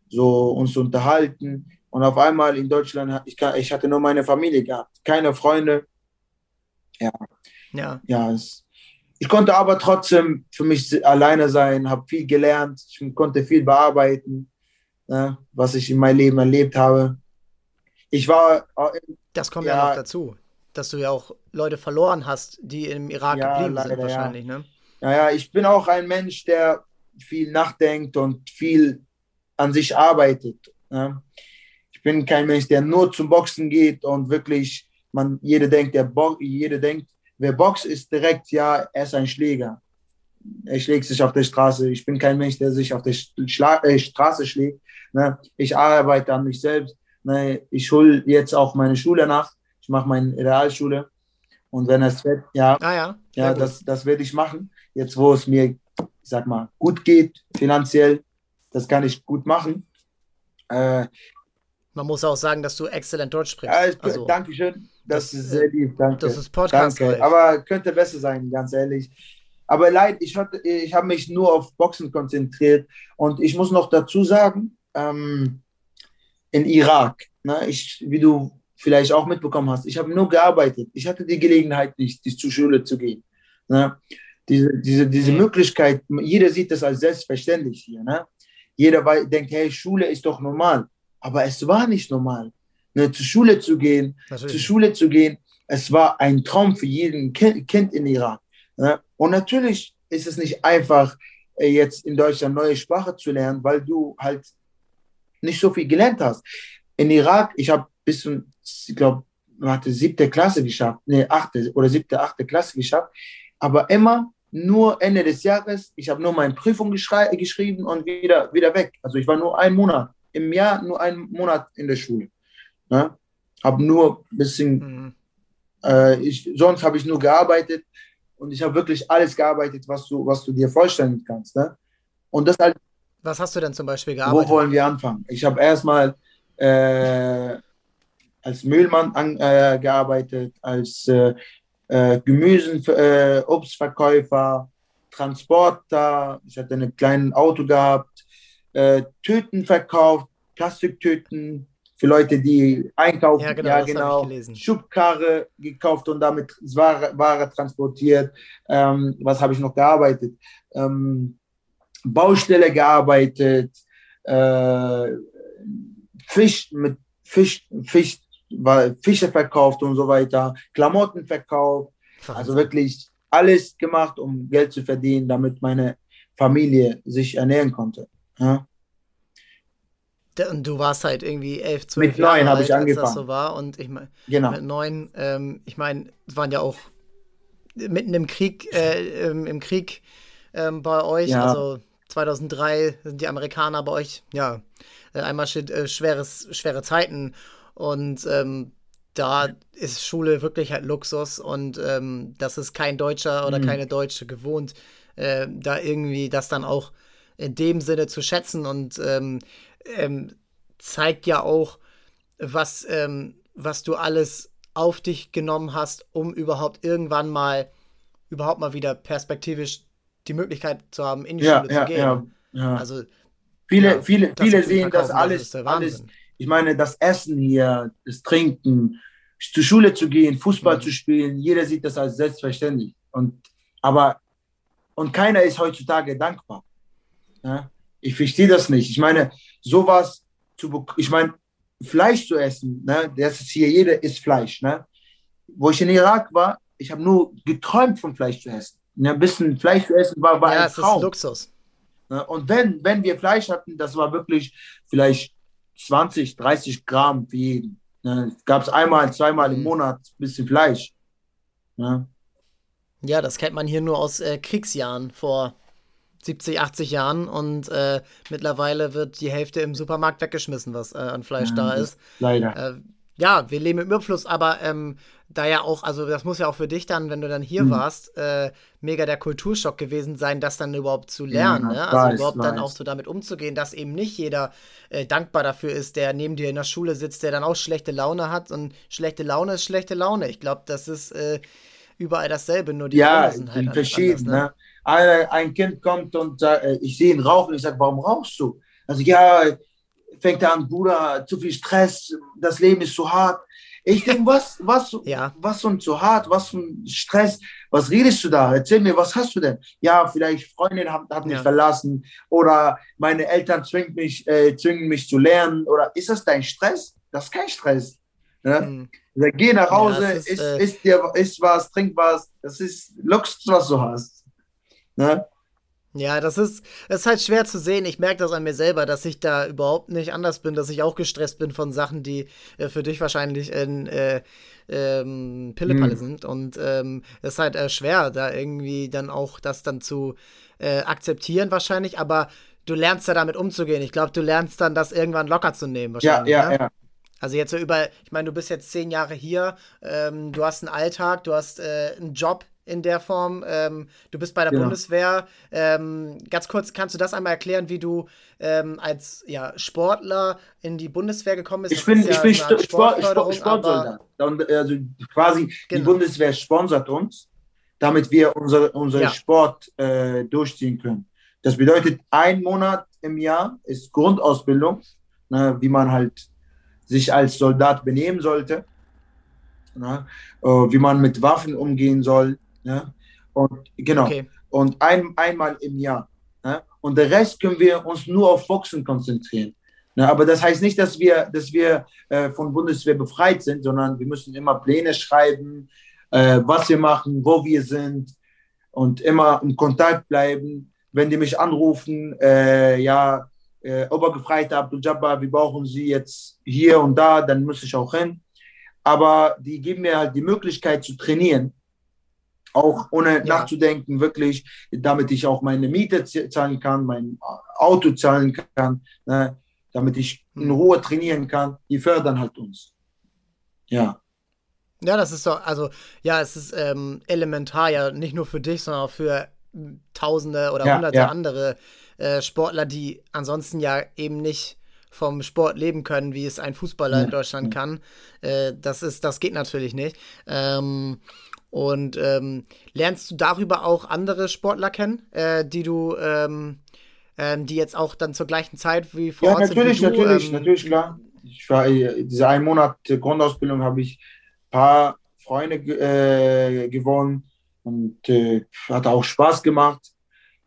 so uns unterhalten. Und auf einmal in Deutschland, ich, ich hatte nur meine Familie gehabt, keine Freunde. Ja. Ja. ja es, ich konnte aber trotzdem für mich alleine sein, habe viel gelernt, ich konnte viel bearbeiten, ne, was ich in meinem Leben erlebt habe. Ich war. Das kommt ja, ja noch dazu, dass du ja auch Leute verloren hast, die im Irak ja, geblieben leider, sind, wahrscheinlich, ja. ne? Ja, ja, ich bin auch ein Mensch, der viel nachdenkt und viel an sich arbeitet. Ne? Bin kein Mensch, der nur zum Boxen geht und wirklich, man, jeder denkt, der Bo jeder denkt, wer boxt, ist direkt, ja, er ist ein Schläger. Er schlägt sich auf der Straße. Ich bin kein Mensch, der sich auf der Schla äh, Straße schlägt. Ne? Ich arbeite an mich selbst. Ne? Ich hole jetzt auch meine Schule nach. Ich mache meine Realschule. Und wenn es wird, ja, ah, ja. ja das, das werde ich machen. Jetzt, wo es mir, ich sag mal, gut geht, finanziell, das kann ich gut machen. Äh, man muss auch sagen, dass du exzellent Deutsch sprichst. Ja, also, Dankeschön. Das, das, ist sehr lieb. Danke. Das ist Podcast. Danke. Aber könnte besser sein, ganz ehrlich. Aber leid, ich, ich habe mich nur auf Boxen konzentriert. Und ich muss noch dazu sagen, ähm, in Irak, ne, ich, wie du vielleicht auch mitbekommen hast, ich habe nur gearbeitet. Ich hatte die Gelegenheit nicht, die zur Schule zu gehen. Ne? Diese, diese, diese Möglichkeit, jeder sieht das als selbstverständlich hier. Ne? Jeder denkt, hey, Schule ist doch normal. Aber es war nicht normal. Ne, zur Schule zu gehen, Natürlich. zur Schule zu gehen, es war ein Traum für jeden Kind in Irak. Ne? Und natürlich ist es nicht einfach, äh, jetzt in Deutschland neue Sprache zu lernen, weil du halt nicht so viel gelernt hast. In Irak, ich habe bis zum, ich glaube, hatte siebte Klasse geschafft, nee, achte oder siebte, achte Klasse geschafft, aber immer nur Ende des Jahres, ich habe nur meine Prüfung geschrieben und wieder, wieder weg. Also ich war nur einen Monat, im Jahr nur einen Monat in der Schule. Ne? Habe nur ein bisschen, mhm. äh, ich, sonst habe ich nur gearbeitet und ich habe wirklich alles gearbeitet, was du, was du dir vorstellen kannst. Ne? Und das halt. Was hast du denn zum Beispiel gearbeitet? Wo wollen wir anfangen? Ich habe erstmal äh, als Müllmann an, äh, gearbeitet, als äh, äh, Gemüsen, äh, Obstverkäufer, Transporter. Ich hatte ein kleines Auto gehabt, äh, Tüten verkauft, Plastiktüten für Leute, die einkaufen. Ja, genau. Ja, genau. Schubkarre gekauft und damit Ware, Ware transportiert. Ähm, was habe ich noch gearbeitet? Ähm, Baustelle gearbeitet, äh, Fisch mit Fisch, Fisch Fische verkauft und so weiter, Klamotten verkauft, also wirklich alles gemacht, um Geld zu verdienen, damit meine Familie sich ernähren konnte. Ja? Und du warst halt irgendwie elf, zwölf Mit neun habe ich angefangen. Als das so war. Und ich meine, genau. mit neun, ähm, ich meine, es waren ja auch mitten im Krieg, äh, im, Krieg ähm, bei euch, ja. also 2003 sind die Amerikaner bei euch, ja, äh, einmal äh, schweres, schwere Zeiten und ähm, da ist Schule wirklich halt Luxus und ähm, das ist kein Deutscher oder mhm. keine Deutsche gewohnt, äh, da irgendwie das dann auch in dem Sinne zu schätzen und ähm, ähm, zeigt ja auch, was, ähm, was du alles auf dich genommen hast, um überhaupt irgendwann mal, überhaupt mal wieder perspektivisch die Möglichkeit zu haben, in die ja, Schule ja, zu gehen. Ja, ja. Also viele, viele, viele sehen das alles, das alles ich meine, das Essen hier, das Trinken, zur Schule zu gehen, Fußball mhm. zu spielen, jeder sieht das als selbstverständlich. Und, aber, und keiner ist heutzutage dankbar. Ja? Ich verstehe das nicht. Ich meine, sowas zu, ich meine, Fleisch zu essen, ne? das ist hier, jeder isst Fleisch. Ne? Wo ich in Irak war, ich habe nur geträumt von Fleisch zu essen. Ne? Ein bisschen Fleisch zu essen war, war ja, ein Traum. Ist Luxus. Ne? Und wenn, wenn wir Fleisch hatten, das war wirklich vielleicht 20, 30 Gramm für jeden. Ne? Gab es einmal, zweimal im mhm. Monat ein bisschen Fleisch. Ne? Ja, das kennt man hier nur aus äh, Kriegsjahren vor 70, 80 Jahren und äh, mittlerweile wird die Hälfte im Supermarkt weggeschmissen, was äh, an Fleisch ja, da ist. Leider. Äh, Ja, wir leben im Überfluss, aber ähm, da ja auch, also das muss ja auch für dich dann, wenn du dann hier mhm. warst, äh, mega der Kulturschock gewesen sein, das dann überhaupt zu lernen. Ja, ne? Also weiß, überhaupt weiß. dann auch so damit umzugehen, dass eben nicht jeder äh, dankbar dafür ist, der neben dir in der Schule sitzt, der dann auch schlechte Laune hat und schlechte Laune ist schlechte Laune. Ich glaube, das ist äh, überall dasselbe, nur die ja, sind halt verschieden. Ne? ne? Ein Kind kommt und äh, ich sehe ihn rauchen, ich sage, warum rauchst du? Also ja, fängt er an, Bruder, zu viel Stress, das Leben ist zu hart. Ich denke, was, was, ja. was und so hart, was für ein Stress, was redest du da? Erzähl mir, was hast du denn? Ja, vielleicht Freundin hat, hat mich ja. verlassen oder meine Eltern zwingen mich, äh, zwingen mich zu lernen oder ist das dein Stress? Das ist kein Stress. Ne? Mhm. Also, geh nach Hause, ja, ist, isst, äh, isst, dir, isst was, trink was, das ist Luxus, was du hast. Ne? Ja, das ist, das ist halt schwer zu sehen. Ich merke das an mir selber, dass ich da überhaupt nicht anders bin, dass ich auch gestresst bin von Sachen, die äh, für dich wahrscheinlich in äh, ähm, Pillepalle mhm. sind. Und ähm, es ist halt äh, schwer, da irgendwie dann auch das dann zu äh, akzeptieren wahrscheinlich, aber du lernst ja damit umzugehen. Ich glaube, du lernst dann, das irgendwann locker zu nehmen wahrscheinlich. Ja, ja, ne? ja. Also jetzt so über, ich meine, du bist jetzt zehn Jahre hier, ähm, du hast einen Alltag, du hast äh, einen Job, in der Form. Ähm, du bist bei der ja. Bundeswehr. Ähm, ganz kurz, kannst du das einmal erklären, wie du ähm, als ja, Sportler in die Bundeswehr gekommen bist? Ich bin, ja ich bin Sport, Sport, Sport, Sportsoldat. Also quasi genau. die Bundeswehr sponsert uns, damit wir unsere, unseren ja. Sport äh, durchziehen können. Das bedeutet, ein Monat im Jahr ist Grundausbildung, ne, wie man halt sich als Soldat benehmen sollte, ne, äh, wie man mit Waffen umgehen soll, ja? Und genau. Okay. Und ein, einmal im Jahr. Ja? Und der Rest können wir uns nur auf Boxen konzentrieren. Ja, aber das heißt nicht, dass wir, dass wir äh, von Bundeswehr befreit sind, sondern wir müssen immer Pläne schreiben, äh, was wir machen, wo wir sind und immer in Kontakt bleiben. Wenn die mich anrufen, äh, ja, äh, Obergefreiter Abdul Jabbar, wir brauchen Sie jetzt hier und da, dann muss ich auch hin. Aber die geben mir halt die Möglichkeit zu trainieren auch ohne ja. nachzudenken, wirklich, damit ich auch meine Miete zahlen kann, mein Auto zahlen kann, ne, damit ich in hm. Ruhe trainieren kann. Die fördern halt uns. Ja. Ja, das ist doch, also, ja, es ist ähm, elementar, ja, nicht nur für dich, sondern auch für Tausende oder ja, Hunderte ja. andere äh, Sportler, die ansonsten ja eben nicht vom Sport leben können, wie es ein Fußballer ja. in Deutschland kann. Äh, das ist, das geht natürlich nicht. Ähm, und ähm, lernst du darüber auch andere Sportler kennen, äh, die du, ähm, ähm, die jetzt auch dann zur gleichen Zeit wie vor Ja, natürlich, du, natürlich, ähm, natürlich, klar. Ich war, äh, diese ein Monat Grundausbildung habe ich ein paar Freunde äh, gewonnen und äh, hat auch Spaß gemacht.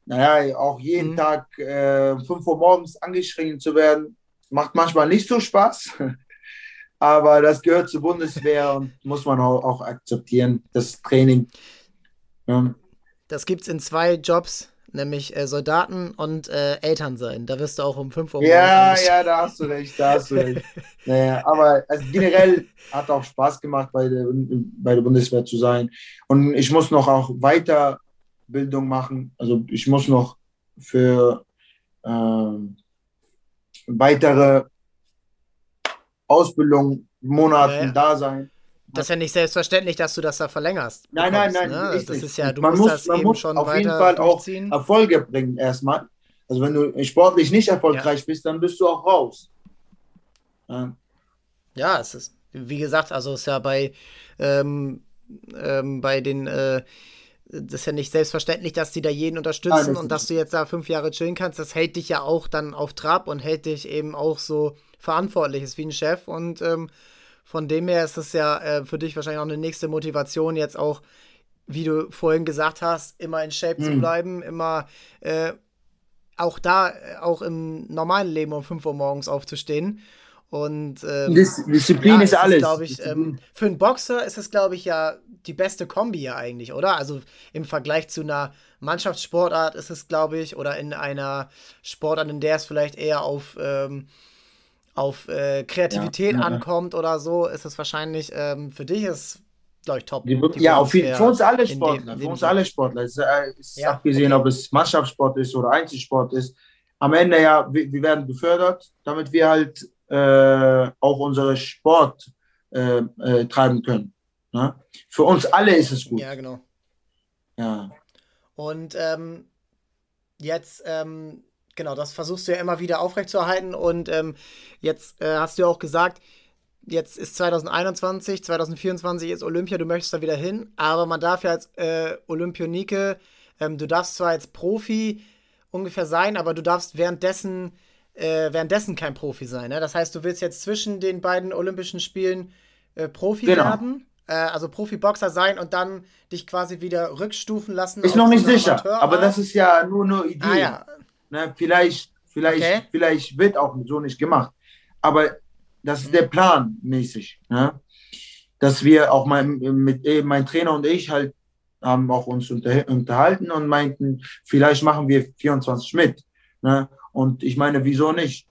Naja, auch jeden mhm. Tag äh, 5 Uhr morgens angeschrien zu werden, macht manchmal nicht so Spaß. Aber das gehört zur Bundeswehr und muss man auch, akzeptieren, das Training. Ja. Das gibt es in zwei Jobs, nämlich äh, Soldaten und äh, Eltern sein. Da wirst du auch um 5 Uhr Ja, ja, da hast du recht, da hast du recht. naja, aber also generell hat auch Spaß gemacht, bei der, bei der Bundeswehr zu sein. Und ich muss noch auch Weiterbildung machen. Also ich muss noch für ähm, weitere Ausbildung, Monaten ja, ja. da sein. Das ist ja nicht selbstverständlich, dass du das da verlängerst. Nein, bekommst, nein, nein. Ne? Das ist ja, du man musst muss, das man eben muss schon auf jeden Fall auch Erfolge bringen erstmal. Also wenn du sportlich nicht erfolgreich ja. bist, dann bist du auch raus. Ja. ja, es ist, wie gesagt, also es ist ja bei, ähm, ähm, bei den äh, das ist ja nicht selbstverständlich, dass die da jeden unterstützen Nein, und dass du jetzt da fünf Jahre chillen kannst. Das hält dich ja auch dann auf Trab und hält dich eben auch so verantwortlich, ist wie ein Chef. Und ähm, von dem her ist es ja äh, für dich wahrscheinlich auch eine nächste Motivation, jetzt auch, wie du vorhin gesagt hast, immer in Shape hm. zu bleiben, immer äh, auch da, äh, auch im normalen Leben um 5 Uhr morgens aufzustehen. Und ähm, Disziplin ja, ist alles. glaube ich, ähm, für einen Boxer ist es, glaube ich, ja die beste Kombi ja eigentlich, oder? Also im Vergleich zu einer Mannschaftssportart ist es, glaube ich, oder in einer Sportart, in der es vielleicht eher auf, ähm, auf äh, Kreativität ja, ankommt oder so, ist es wahrscheinlich ähm, für dich ist glaube ich, top. Die, die ja, auf jeden, für uns alle Sportler. Dem, für uns alle Sportler. Es ist ja, abgesehen, okay. ob es Mannschaftssport ist oder Einzelsport ist. Am Ende ja, wir, wir werden befördert, damit wir halt äh, auch unsere Sport äh, äh, treiben können. Ne? Für uns alle ist es gut. Ja, genau. Ja. Und ähm, jetzt, ähm, genau, das versuchst du ja immer wieder aufrechtzuerhalten. Und ähm, jetzt äh, hast du ja auch gesagt, jetzt ist 2021, 2024 ist Olympia, du möchtest da wieder hin, aber man darf ja als äh, Olympionike, ähm, du darfst zwar als Profi ungefähr sein, aber du darfst währenddessen, äh, währenddessen kein Profi sein. Ne? Das heißt, du willst jetzt zwischen den beiden Olympischen Spielen äh, Profi genau. werden, äh, also Profiboxer sein und dann dich quasi wieder rückstufen lassen. Ist noch nicht sicher, aber das ist ja nur eine Idee. Ah, ja. Ne? Vielleicht, vielleicht, okay. vielleicht wird auch so nicht gemacht. Aber das ist der Plan mäßig. Ne? Dass wir auch mein, mit eh, mein Trainer und ich halt haben auch uns unter, unterhalten und meinten, vielleicht machen wir 24 mit. Ne? Und ich meine, wieso nicht?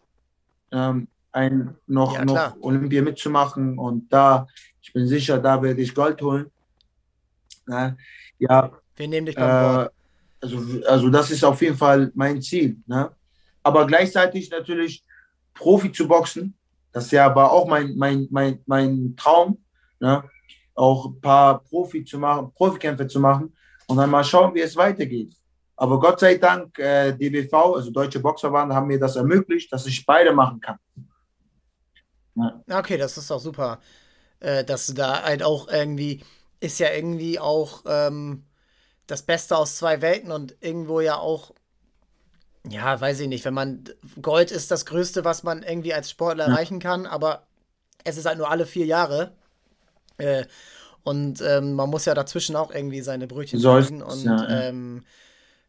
Ähm, ein, noch, ja, noch Olympia mitzumachen und da, ich bin sicher, da werde ich Gold holen. Ne? Ja. Wir nehmen dich beim äh, Wort. Also, also das ist auf jeden Fall mein Ziel. Ne? Aber gleichzeitig natürlich Profi zu boxen, das ja war auch mein, mein, mein, mein Traum, ne? auch ein paar Profi zu machen, Profikämpfe zu machen und dann mal schauen, wie es weitergeht. Aber Gott sei Dank, äh, DBV, also Deutsche Boxverband, haben mir das ermöglicht, dass ich beide machen kann. Ja. Okay, das ist auch super, äh, dass du da halt auch irgendwie, ist ja irgendwie auch ähm, das Beste aus zwei Welten und irgendwo ja auch ja, weiß ich nicht. Wenn man Gold ist das Größte, was man irgendwie als Sportler ja. erreichen kann, aber es ist halt nur alle vier Jahre. Äh, und ähm, man muss ja dazwischen auch irgendwie seine Brötchen verdienen. Und ja, ähm,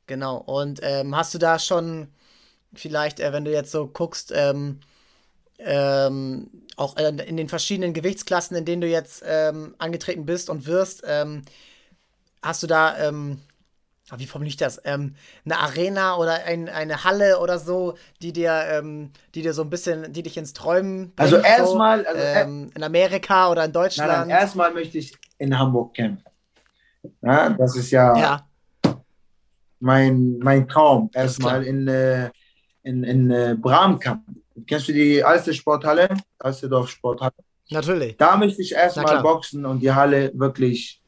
genau. Und ähm, hast du da schon vielleicht, äh, wenn du jetzt so guckst, ähm, ähm, auch äh, in den verschiedenen Gewichtsklassen, in denen du jetzt ähm, angetreten bist und wirst, hast du da Ah, wie formuliere ich das? Ähm, eine Arena oder ein, eine Halle oder so, die dir, ähm, die dir so ein bisschen, die dich ins Träumen bringt, Also erstmal, so, also, ähm, in Amerika oder in Deutschland. Nein, nein, erstmal möchte ich in Hamburg kämpfen. Ja, das ist ja, ja. mein, mein Traum. Erstmal in, äh, in, in äh, Bramkamp. Kennst du die alte Sporthalle? Alsterdorf Sporthalle. Natürlich. Da möchte ich erstmal boxen und die Halle wirklich,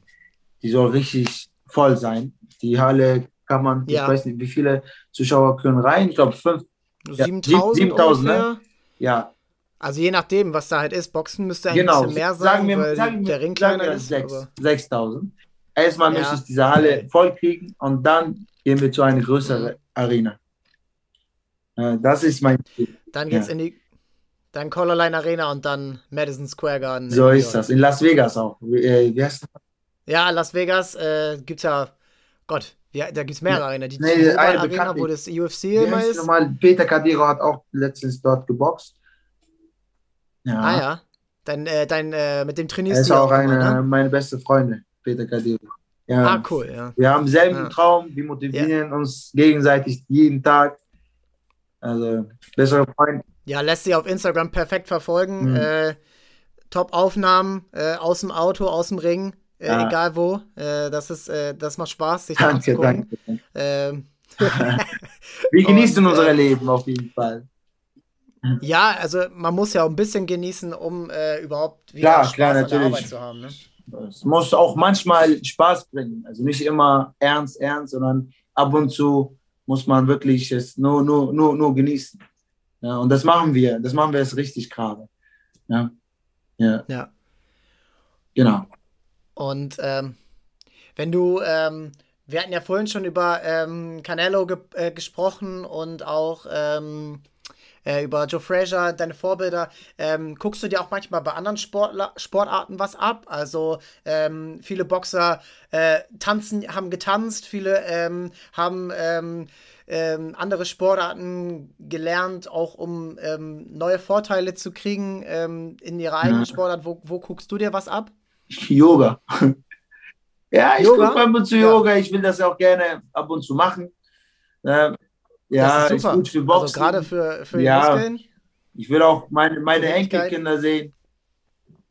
die soll richtig voll sein. Die Halle kann man, ja. ich weiß nicht, wie viele Zuschauer können rein. Ich glaube, 7000 ja, 7000, ne? Ja. Also je nachdem, was da halt ist, Boxen müsste ein genau. bisschen mehr sein, sagen wir, weil sagen der Ring kleiner ist. 6000. Erstmal ja. müsste ich diese Halle voll kriegen und dann gehen wir zu einer größeren. Arena. Das ist mein Ziel. Dann geht's ja. in die dann Colorline Arena und dann Madison Square Garden. So ist das. In Las Vegas auch. Wie, äh, wie heißt das? Ja, Las Vegas äh, gibt es ja Gott, ja, da gibt es mehrere Arenen. Die nee, eine Arena, wo das UFC immer ist. Normal, Peter Cadero hat auch letztens dort geboxt. Ja. Ah ja. Dein, äh, dein, äh, mit dem trainierst du. Er ist auch, auch eine, immer, ne? meine beste Freundin, Peter Cadero. Ja. Ah, cool, ja. Wir haben selben ja. Traum, wir motivieren ja. uns gegenseitig jeden Tag. Also, bessere Freunde. Ja, lässt sich auf Instagram perfekt verfolgen. Mhm. Äh, Top-Aufnahmen äh, aus dem Auto, aus dem Ring. Äh, ja. egal wo. Äh, das, ist, äh, das macht Spaß, sich danke, anzugucken. Danke. Ähm. Wir genießen unser Leben auf jeden Fall. Ja, also man muss ja auch ein bisschen genießen, um äh, überhaupt wieder klar, Spaß klar, natürlich. an der Arbeit zu haben. Ne? Es muss auch manchmal Spaß bringen. Also nicht immer ernst, ernst, sondern ab und zu muss man wirklich es nur, nur, nur, nur genießen. Ja, und das machen wir. Das machen wir jetzt richtig gerade. Ja. ja. Ja. Genau. Und ähm, wenn du, ähm, wir hatten ja vorhin schon über ähm, Canelo ge äh, gesprochen und auch ähm, äh, über Joe Frazier, deine Vorbilder. Ähm, guckst du dir auch manchmal bei anderen Sportler Sportarten was ab? Also ähm, viele Boxer äh, tanzen, haben getanzt, viele ähm, haben ähm, ähm, andere Sportarten gelernt, auch um ähm, neue Vorteile zu kriegen ähm, in ihrer eigenen Sportart. Wo, wo guckst du dir was ab? Yoga. ja, ich gucke ab und zu Yoga. Ja. Ich will das auch gerne ab und zu machen. Ähm, ja, ist, ist, gut für Boxen. Also gerade für, für ja, Muskeln. Ich will auch meine, meine Enkelkinder sehen.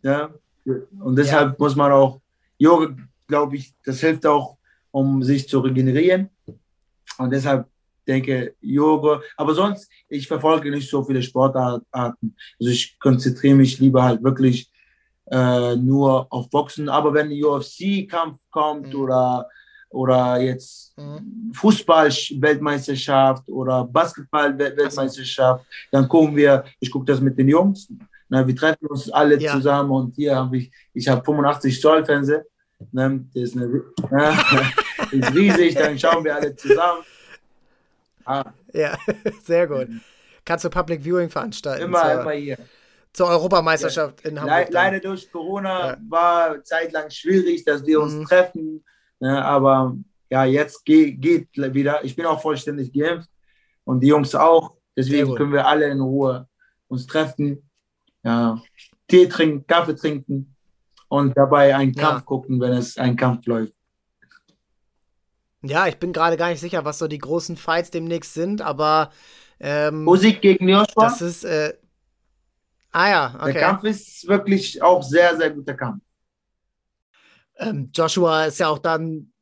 Ja. Und deshalb ja. muss man auch Yoga, glaube ich, das hilft auch, um sich zu regenerieren. Und deshalb denke Yoga. Aber sonst, ich verfolge nicht so viele Sportarten. Also ich konzentriere mich lieber halt wirklich äh, nur auf Boxen. Aber wenn ein UFC-Kampf kommt Mhm. oder, oder jetzt Mhm. Fußball-Weltmeisterschaft oder Basketball-Weltmeisterschaft, dann gucken wir, ich gucke das mit den Jungs. Na, wir treffen uns alle Ja. zusammen und hier habe ich, ich habe 85 Zoll Fernseher. Ne, das ist, eine, ne, ist riesig, dann schauen wir alle zusammen. Ah, Ja, sehr gut. Kannst du Public Viewing veranstalten immer, zur, immer hier. Zur Europameisterschaft in Le Hamburg? dann? leider durch Corona Ja. war zeitlang schwierig, dass wir uns Mhm. treffen. Ne, aber ja, jetzt geht, geht wieder. Ich bin auch vollständig geimpft und die Jungs auch. Deswegen können wir alle in Ruhe uns treffen, ja, Tee trinken, Kaffee trinken und dabei einen Ja. Kampf gucken, wenn es ein Kampf läuft. Ja, ich bin gerade gar nicht sicher, was so die großen Fights demnächst sind, aber ähm, Musik gegen Joshua. das ist. Äh, ah ja, Der okay. Kampf ist wirklich auch sehr, sehr guter Kampf. Ähm, Joshua ist ja auch dann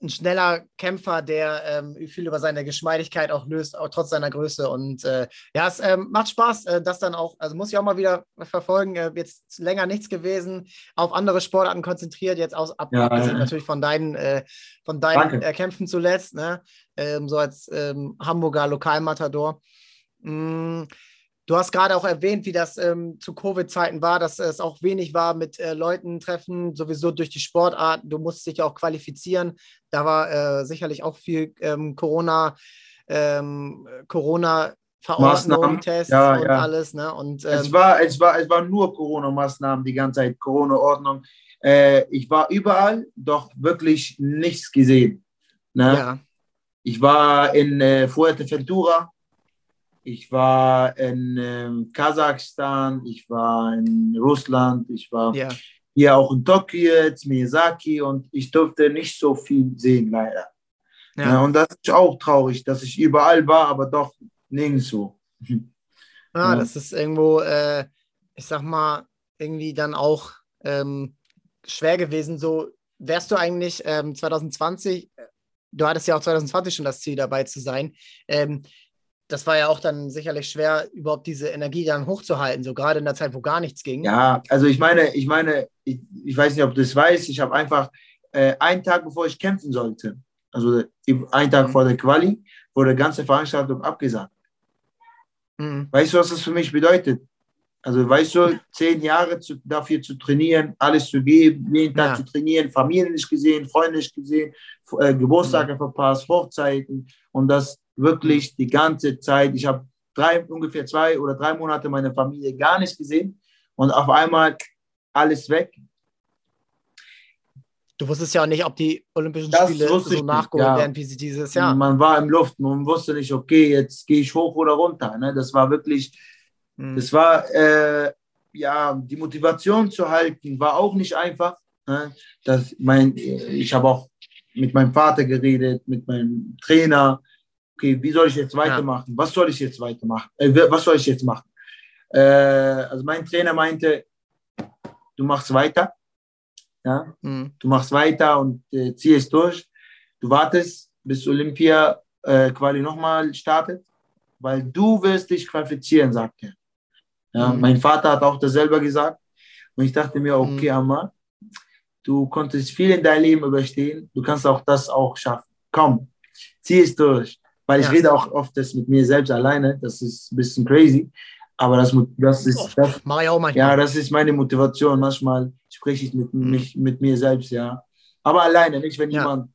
ein schneller Kämpfer, der ähm, viel über seine Geschmeidigkeit auch löst, auch trotz seiner Größe. Und äh, ja, es ähm, macht Spaß, äh, das dann auch, also muss ich auch mal wieder verfolgen. Äh, jetzt länger nichts gewesen, auf andere Sportarten konzentriert, jetzt aus, ab, Ja, abgesehen ja. natürlich von deinen, äh, von deinen äh, Kämpfen zuletzt, ne? ähm, so als ähm, Hamburger Lokalmatador. Mm, Du hast gerade auch erwähnt, wie das ähm, zu Covid-Zeiten war, dass es auch wenig war mit äh, Leuten treffen, sowieso durch die Sportart. Du musst dich ja auch qualifizieren. Da war äh, sicherlich auch viel ähm, Corona, ähm, Corona Verordnung. Tests Ja, und ja. alles. Ne? Und Es ähm, war, es war, es war nur Corona-Maßnahmen die ganze Zeit, Corona-Ordnung. Äh, ich war überall, doch wirklich nichts gesehen. Ne? ja, Ich war in äh, Fuerteventura, ich war in ähm, Kasachstan, ich war in Russland, ich war ja, hier auch in Tokio, jetzt Miyazaki und ich durfte nicht so viel sehen, leider. Ja. ja. und das ist auch traurig, dass ich überall war, aber doch nirgendwo. Ah, Ja. das ist irgendwo, äh, ich sag mal, irgendwie dann auch ähm, schwer gewesen. So, wärst du eigentlich ähm, 2020, äh, du hattest ja auch 2020 schon das Ziel dabei zu sein. Ähm, das war ja auch dann sicherlich schwer, überhaupt diese Energie dann hochzuhalten, so gerade in der Zeit, wo gar nichts ging. Ja, also ich meine, ich meine, ich, ich weiß nicht, ob du das weißt, ich habe einfach äh, einen Tag bevor ich kämpfen sollte, also einen Tag Mhm. vor der Quali, wurde die ganze Veranstaltung abgesagt. Mhm. Weißt du, was das für mich bedeutet? Also, weißt du, zehn Jahre zu, dafür zu trainieren, alles zu geben, jeden Tag Ja. zu trainieren, Familie nicht gesehen, Freunde nicht gesehen, äh, Geburtstage Mhm. verpasst, Hochzeiten und das wirklich die ganze Zeit. Ich habe drei, ungefähr zwei oder drei Monate meine Familie gar nicht gesehen und auf einmal alles weg. Du wusstest ja auch nicht, ob die Olympischen Das Spiele so nachgeholt ja. werden, wie sie dieses Jahr. Man war im Luft, man wusste nicht, okay, jetzt gehe ich hoch oder runter. Ne? Das war wirklich Mhm. Das war, äh, ja, die Motivation zu halten, war auch nicht einfach. Ne? Das, mein, ich habe auch mit meinem Vater geredet, mit meinem Trainer. Okay, wie soll ich jetzt weitermachen? Was soll ich jetzt weitermachen? Äh, was soll ich jetzt machen? Äh, also mein Trainer meinte, du machst weiter. Ja, Mhm. du machst weiter und äh, ziehst durch. Du wartest, bis Olympia äh, quasi nochmal startet, weil du wirst dich qualifizieren, sagt er. Ja, Mhm. Mein Vater hat auch das selber gesagt. Und ich dachte mir, okay, Mhm. Amma, du konntest viel in deinem Leben überstehen, du kannst auch das auch schaffen. Komm, zieh es durch. Weil ich Ja. rede auch oft das mit mir selbst alleine, das ist ein bisschen crazy, aber das, das ist, das, Mach ich auch manchmal. ja, das ist meine Motivation. Manchmal spreche ich mit, Mhm. mich, mit mir selbst, ja. Aber alleine, nicht wenn Ja. jemand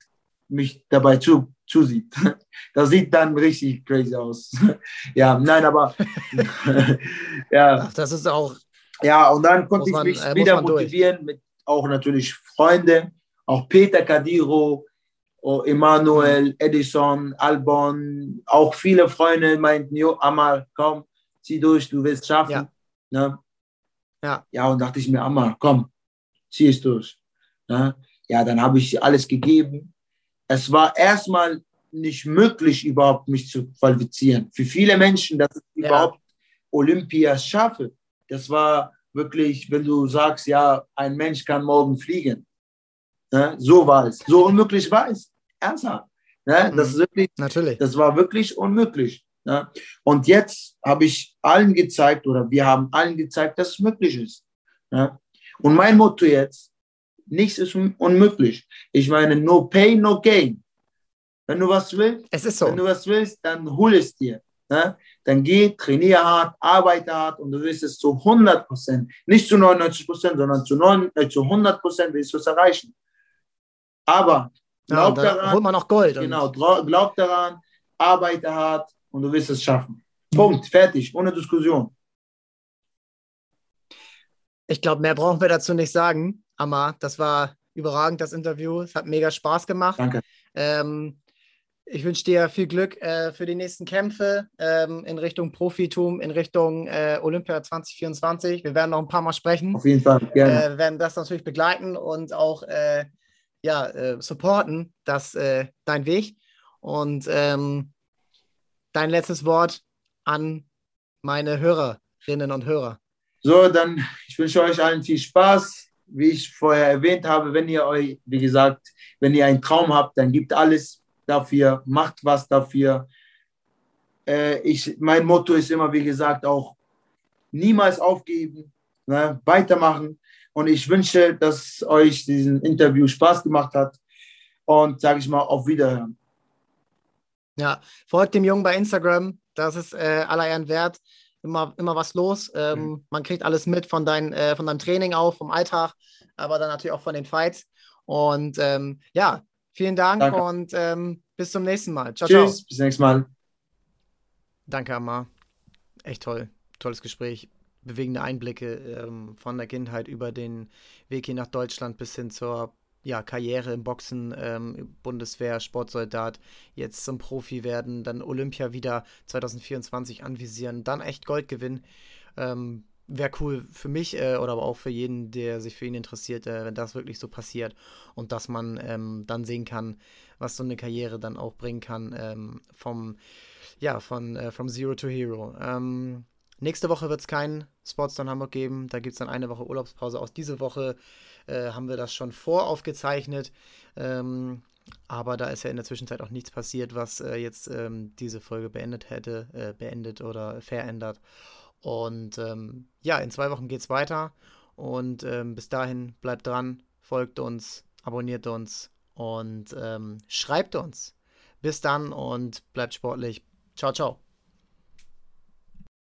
mich dabei zu, zusieht. Das sieht dann richtig crazy aus. ja, nein, aber ja, Ach, das ist auch, ja, und dann konnte man, ich mich äh, wieder durch. motivieren mit auch natürlich Freunden, auch Peter Kadiro, Emanuel, Edison, Albon, auch viele Freunde meinten, jo, Amal, komm, zieh durch, du wirst schaffen. Ja. Ne? Ja. ja, und dachte ich mir, Amal, komm, zieh es durch. Ne? Ja, dann habe ich alles gegeben. Es war erstmal nicht möglich, überhaupt mich zu qualifizieren. Für viele Menschen, dass ich Ja. überhaupt Olympia schaffe, das war wirklich, wenn du sagst, ja, ein Mensch kann morgen fliegen. Ne? So war es. So unmöglich war es. Ernsthaft. Ne? Das, Mhm. ist wirklich, natürlich. das war wirklich unmöglich. Ne? Und jetzt habe ich allen gezeigt, oder wir haben allen gezeigt, dass es möglich ist. Ne? Und mein Motto jetzt, nichts ist unmöglich. Ich meine, no pain, no gain. Wenn du was willst, es ist so. wenn du was willst, dann hol es dir. Ne? Dann geh, trainiere hart, arbeite hart und du wirst es zu 100 Prozent, nicht zu 99 Prozent, sondern zu, 9, äh, zu 100 Prozent wirst du es erreichen. Aber glaub ja, daran, holt man auch Gold. Genau, glaub daran, arbeite hart und du wirst es schaffen. Punkt, fertig, ohne Diskussion. Ich glaube, mehr brauchen wir dazu nicht sagen. Amma, das war überragend, das Interview. Es hat mega Spaß gemacht. Danke. Ähm, ich wünsche dir viel Glück äh, für die nächsten Kämpfe ähm, in Richtung Profitum, in Richtung äh, Olympia 2024. Wir werden noch ein paar Mal sprechen. Auf jeden Fall, gerne. Äh, wir werden das natürlich begleiten und auch äh, ja, äh, supporten, das, äh, dein Weg. Und ähm, dein letztes Wort an meine Hörerinnen und Hörer. So, dann, ich wünsche euch allen viel Spaß. Wie ich vorher erwähnt habe, wenn ihr euch, wie gesagt, wenn ihr einen Traum habt, dann gibt alles dafür, macht was dafür. Äh, ich, mein Motto ist immer, wie gesagt, auch niemals aufgeben, ne, weitermachen. Und ich wünsche, dass euch diesen Interview Spaß gemacht hat und sage ich mal auf Wiederhören. Ja, folgt dem Jungen bei Instagram, das ist äh, aller Ehren wert. Immer, immer was los. Ähm, mhm. Man kriegt alles mit von, dein, äh, von deinem Training auch, vom Alltag, aber dann natürlich auch von den Fights. Und ähm, ja, Vielen Dank Danke. und ähm, bis zum nächsten Mal. Ciao, Tschüss, ciao. bis zum nächsten Mal. Danke, Amar. Echt toll. Tolles Gespräch. Bewegende Einblicke ähm, von der Kindheit über den Weg hier nach Deutschland bis hin zur ja, Karriere im Boxen, ähm, Bundeswehr, Sportsoldat, jetzt zum Profi werden, dann Olympia wieder 2024 anvisieren, dann echt Gold gewinnen. Ähm, wäre cool für mich äh, oder aber auch für jeden, der sich für ihn interessiert, äh, wenn das wirklich so passiert und dass man ähm, dann sehen kann, was so eine Karriere dann auch bringen kann ähm, vom ja von äh, from Zero to Hero. Ähm, nächste Woche wird es keinen Sportstone Hamburg geben. Da gibt es dann eine Woche Urlaubspause. Aus dieser Woche äh, haben wir das schon voraufgezeichnet. Ähm, aber da ist ja in der Zwischenzeit auch nichts passiert, was äh, jetzt ähm, diese Folge beendet hätte, äh, beendet oder verändert. Und ähm, ja, in zwei Wochen geht es weiter. Und ähm, bis dahin bleibt dran, folgt uns, abonniert uns und ähm, schreibt uns. Bis dann und bleibt sportlich. Ciao, ciao.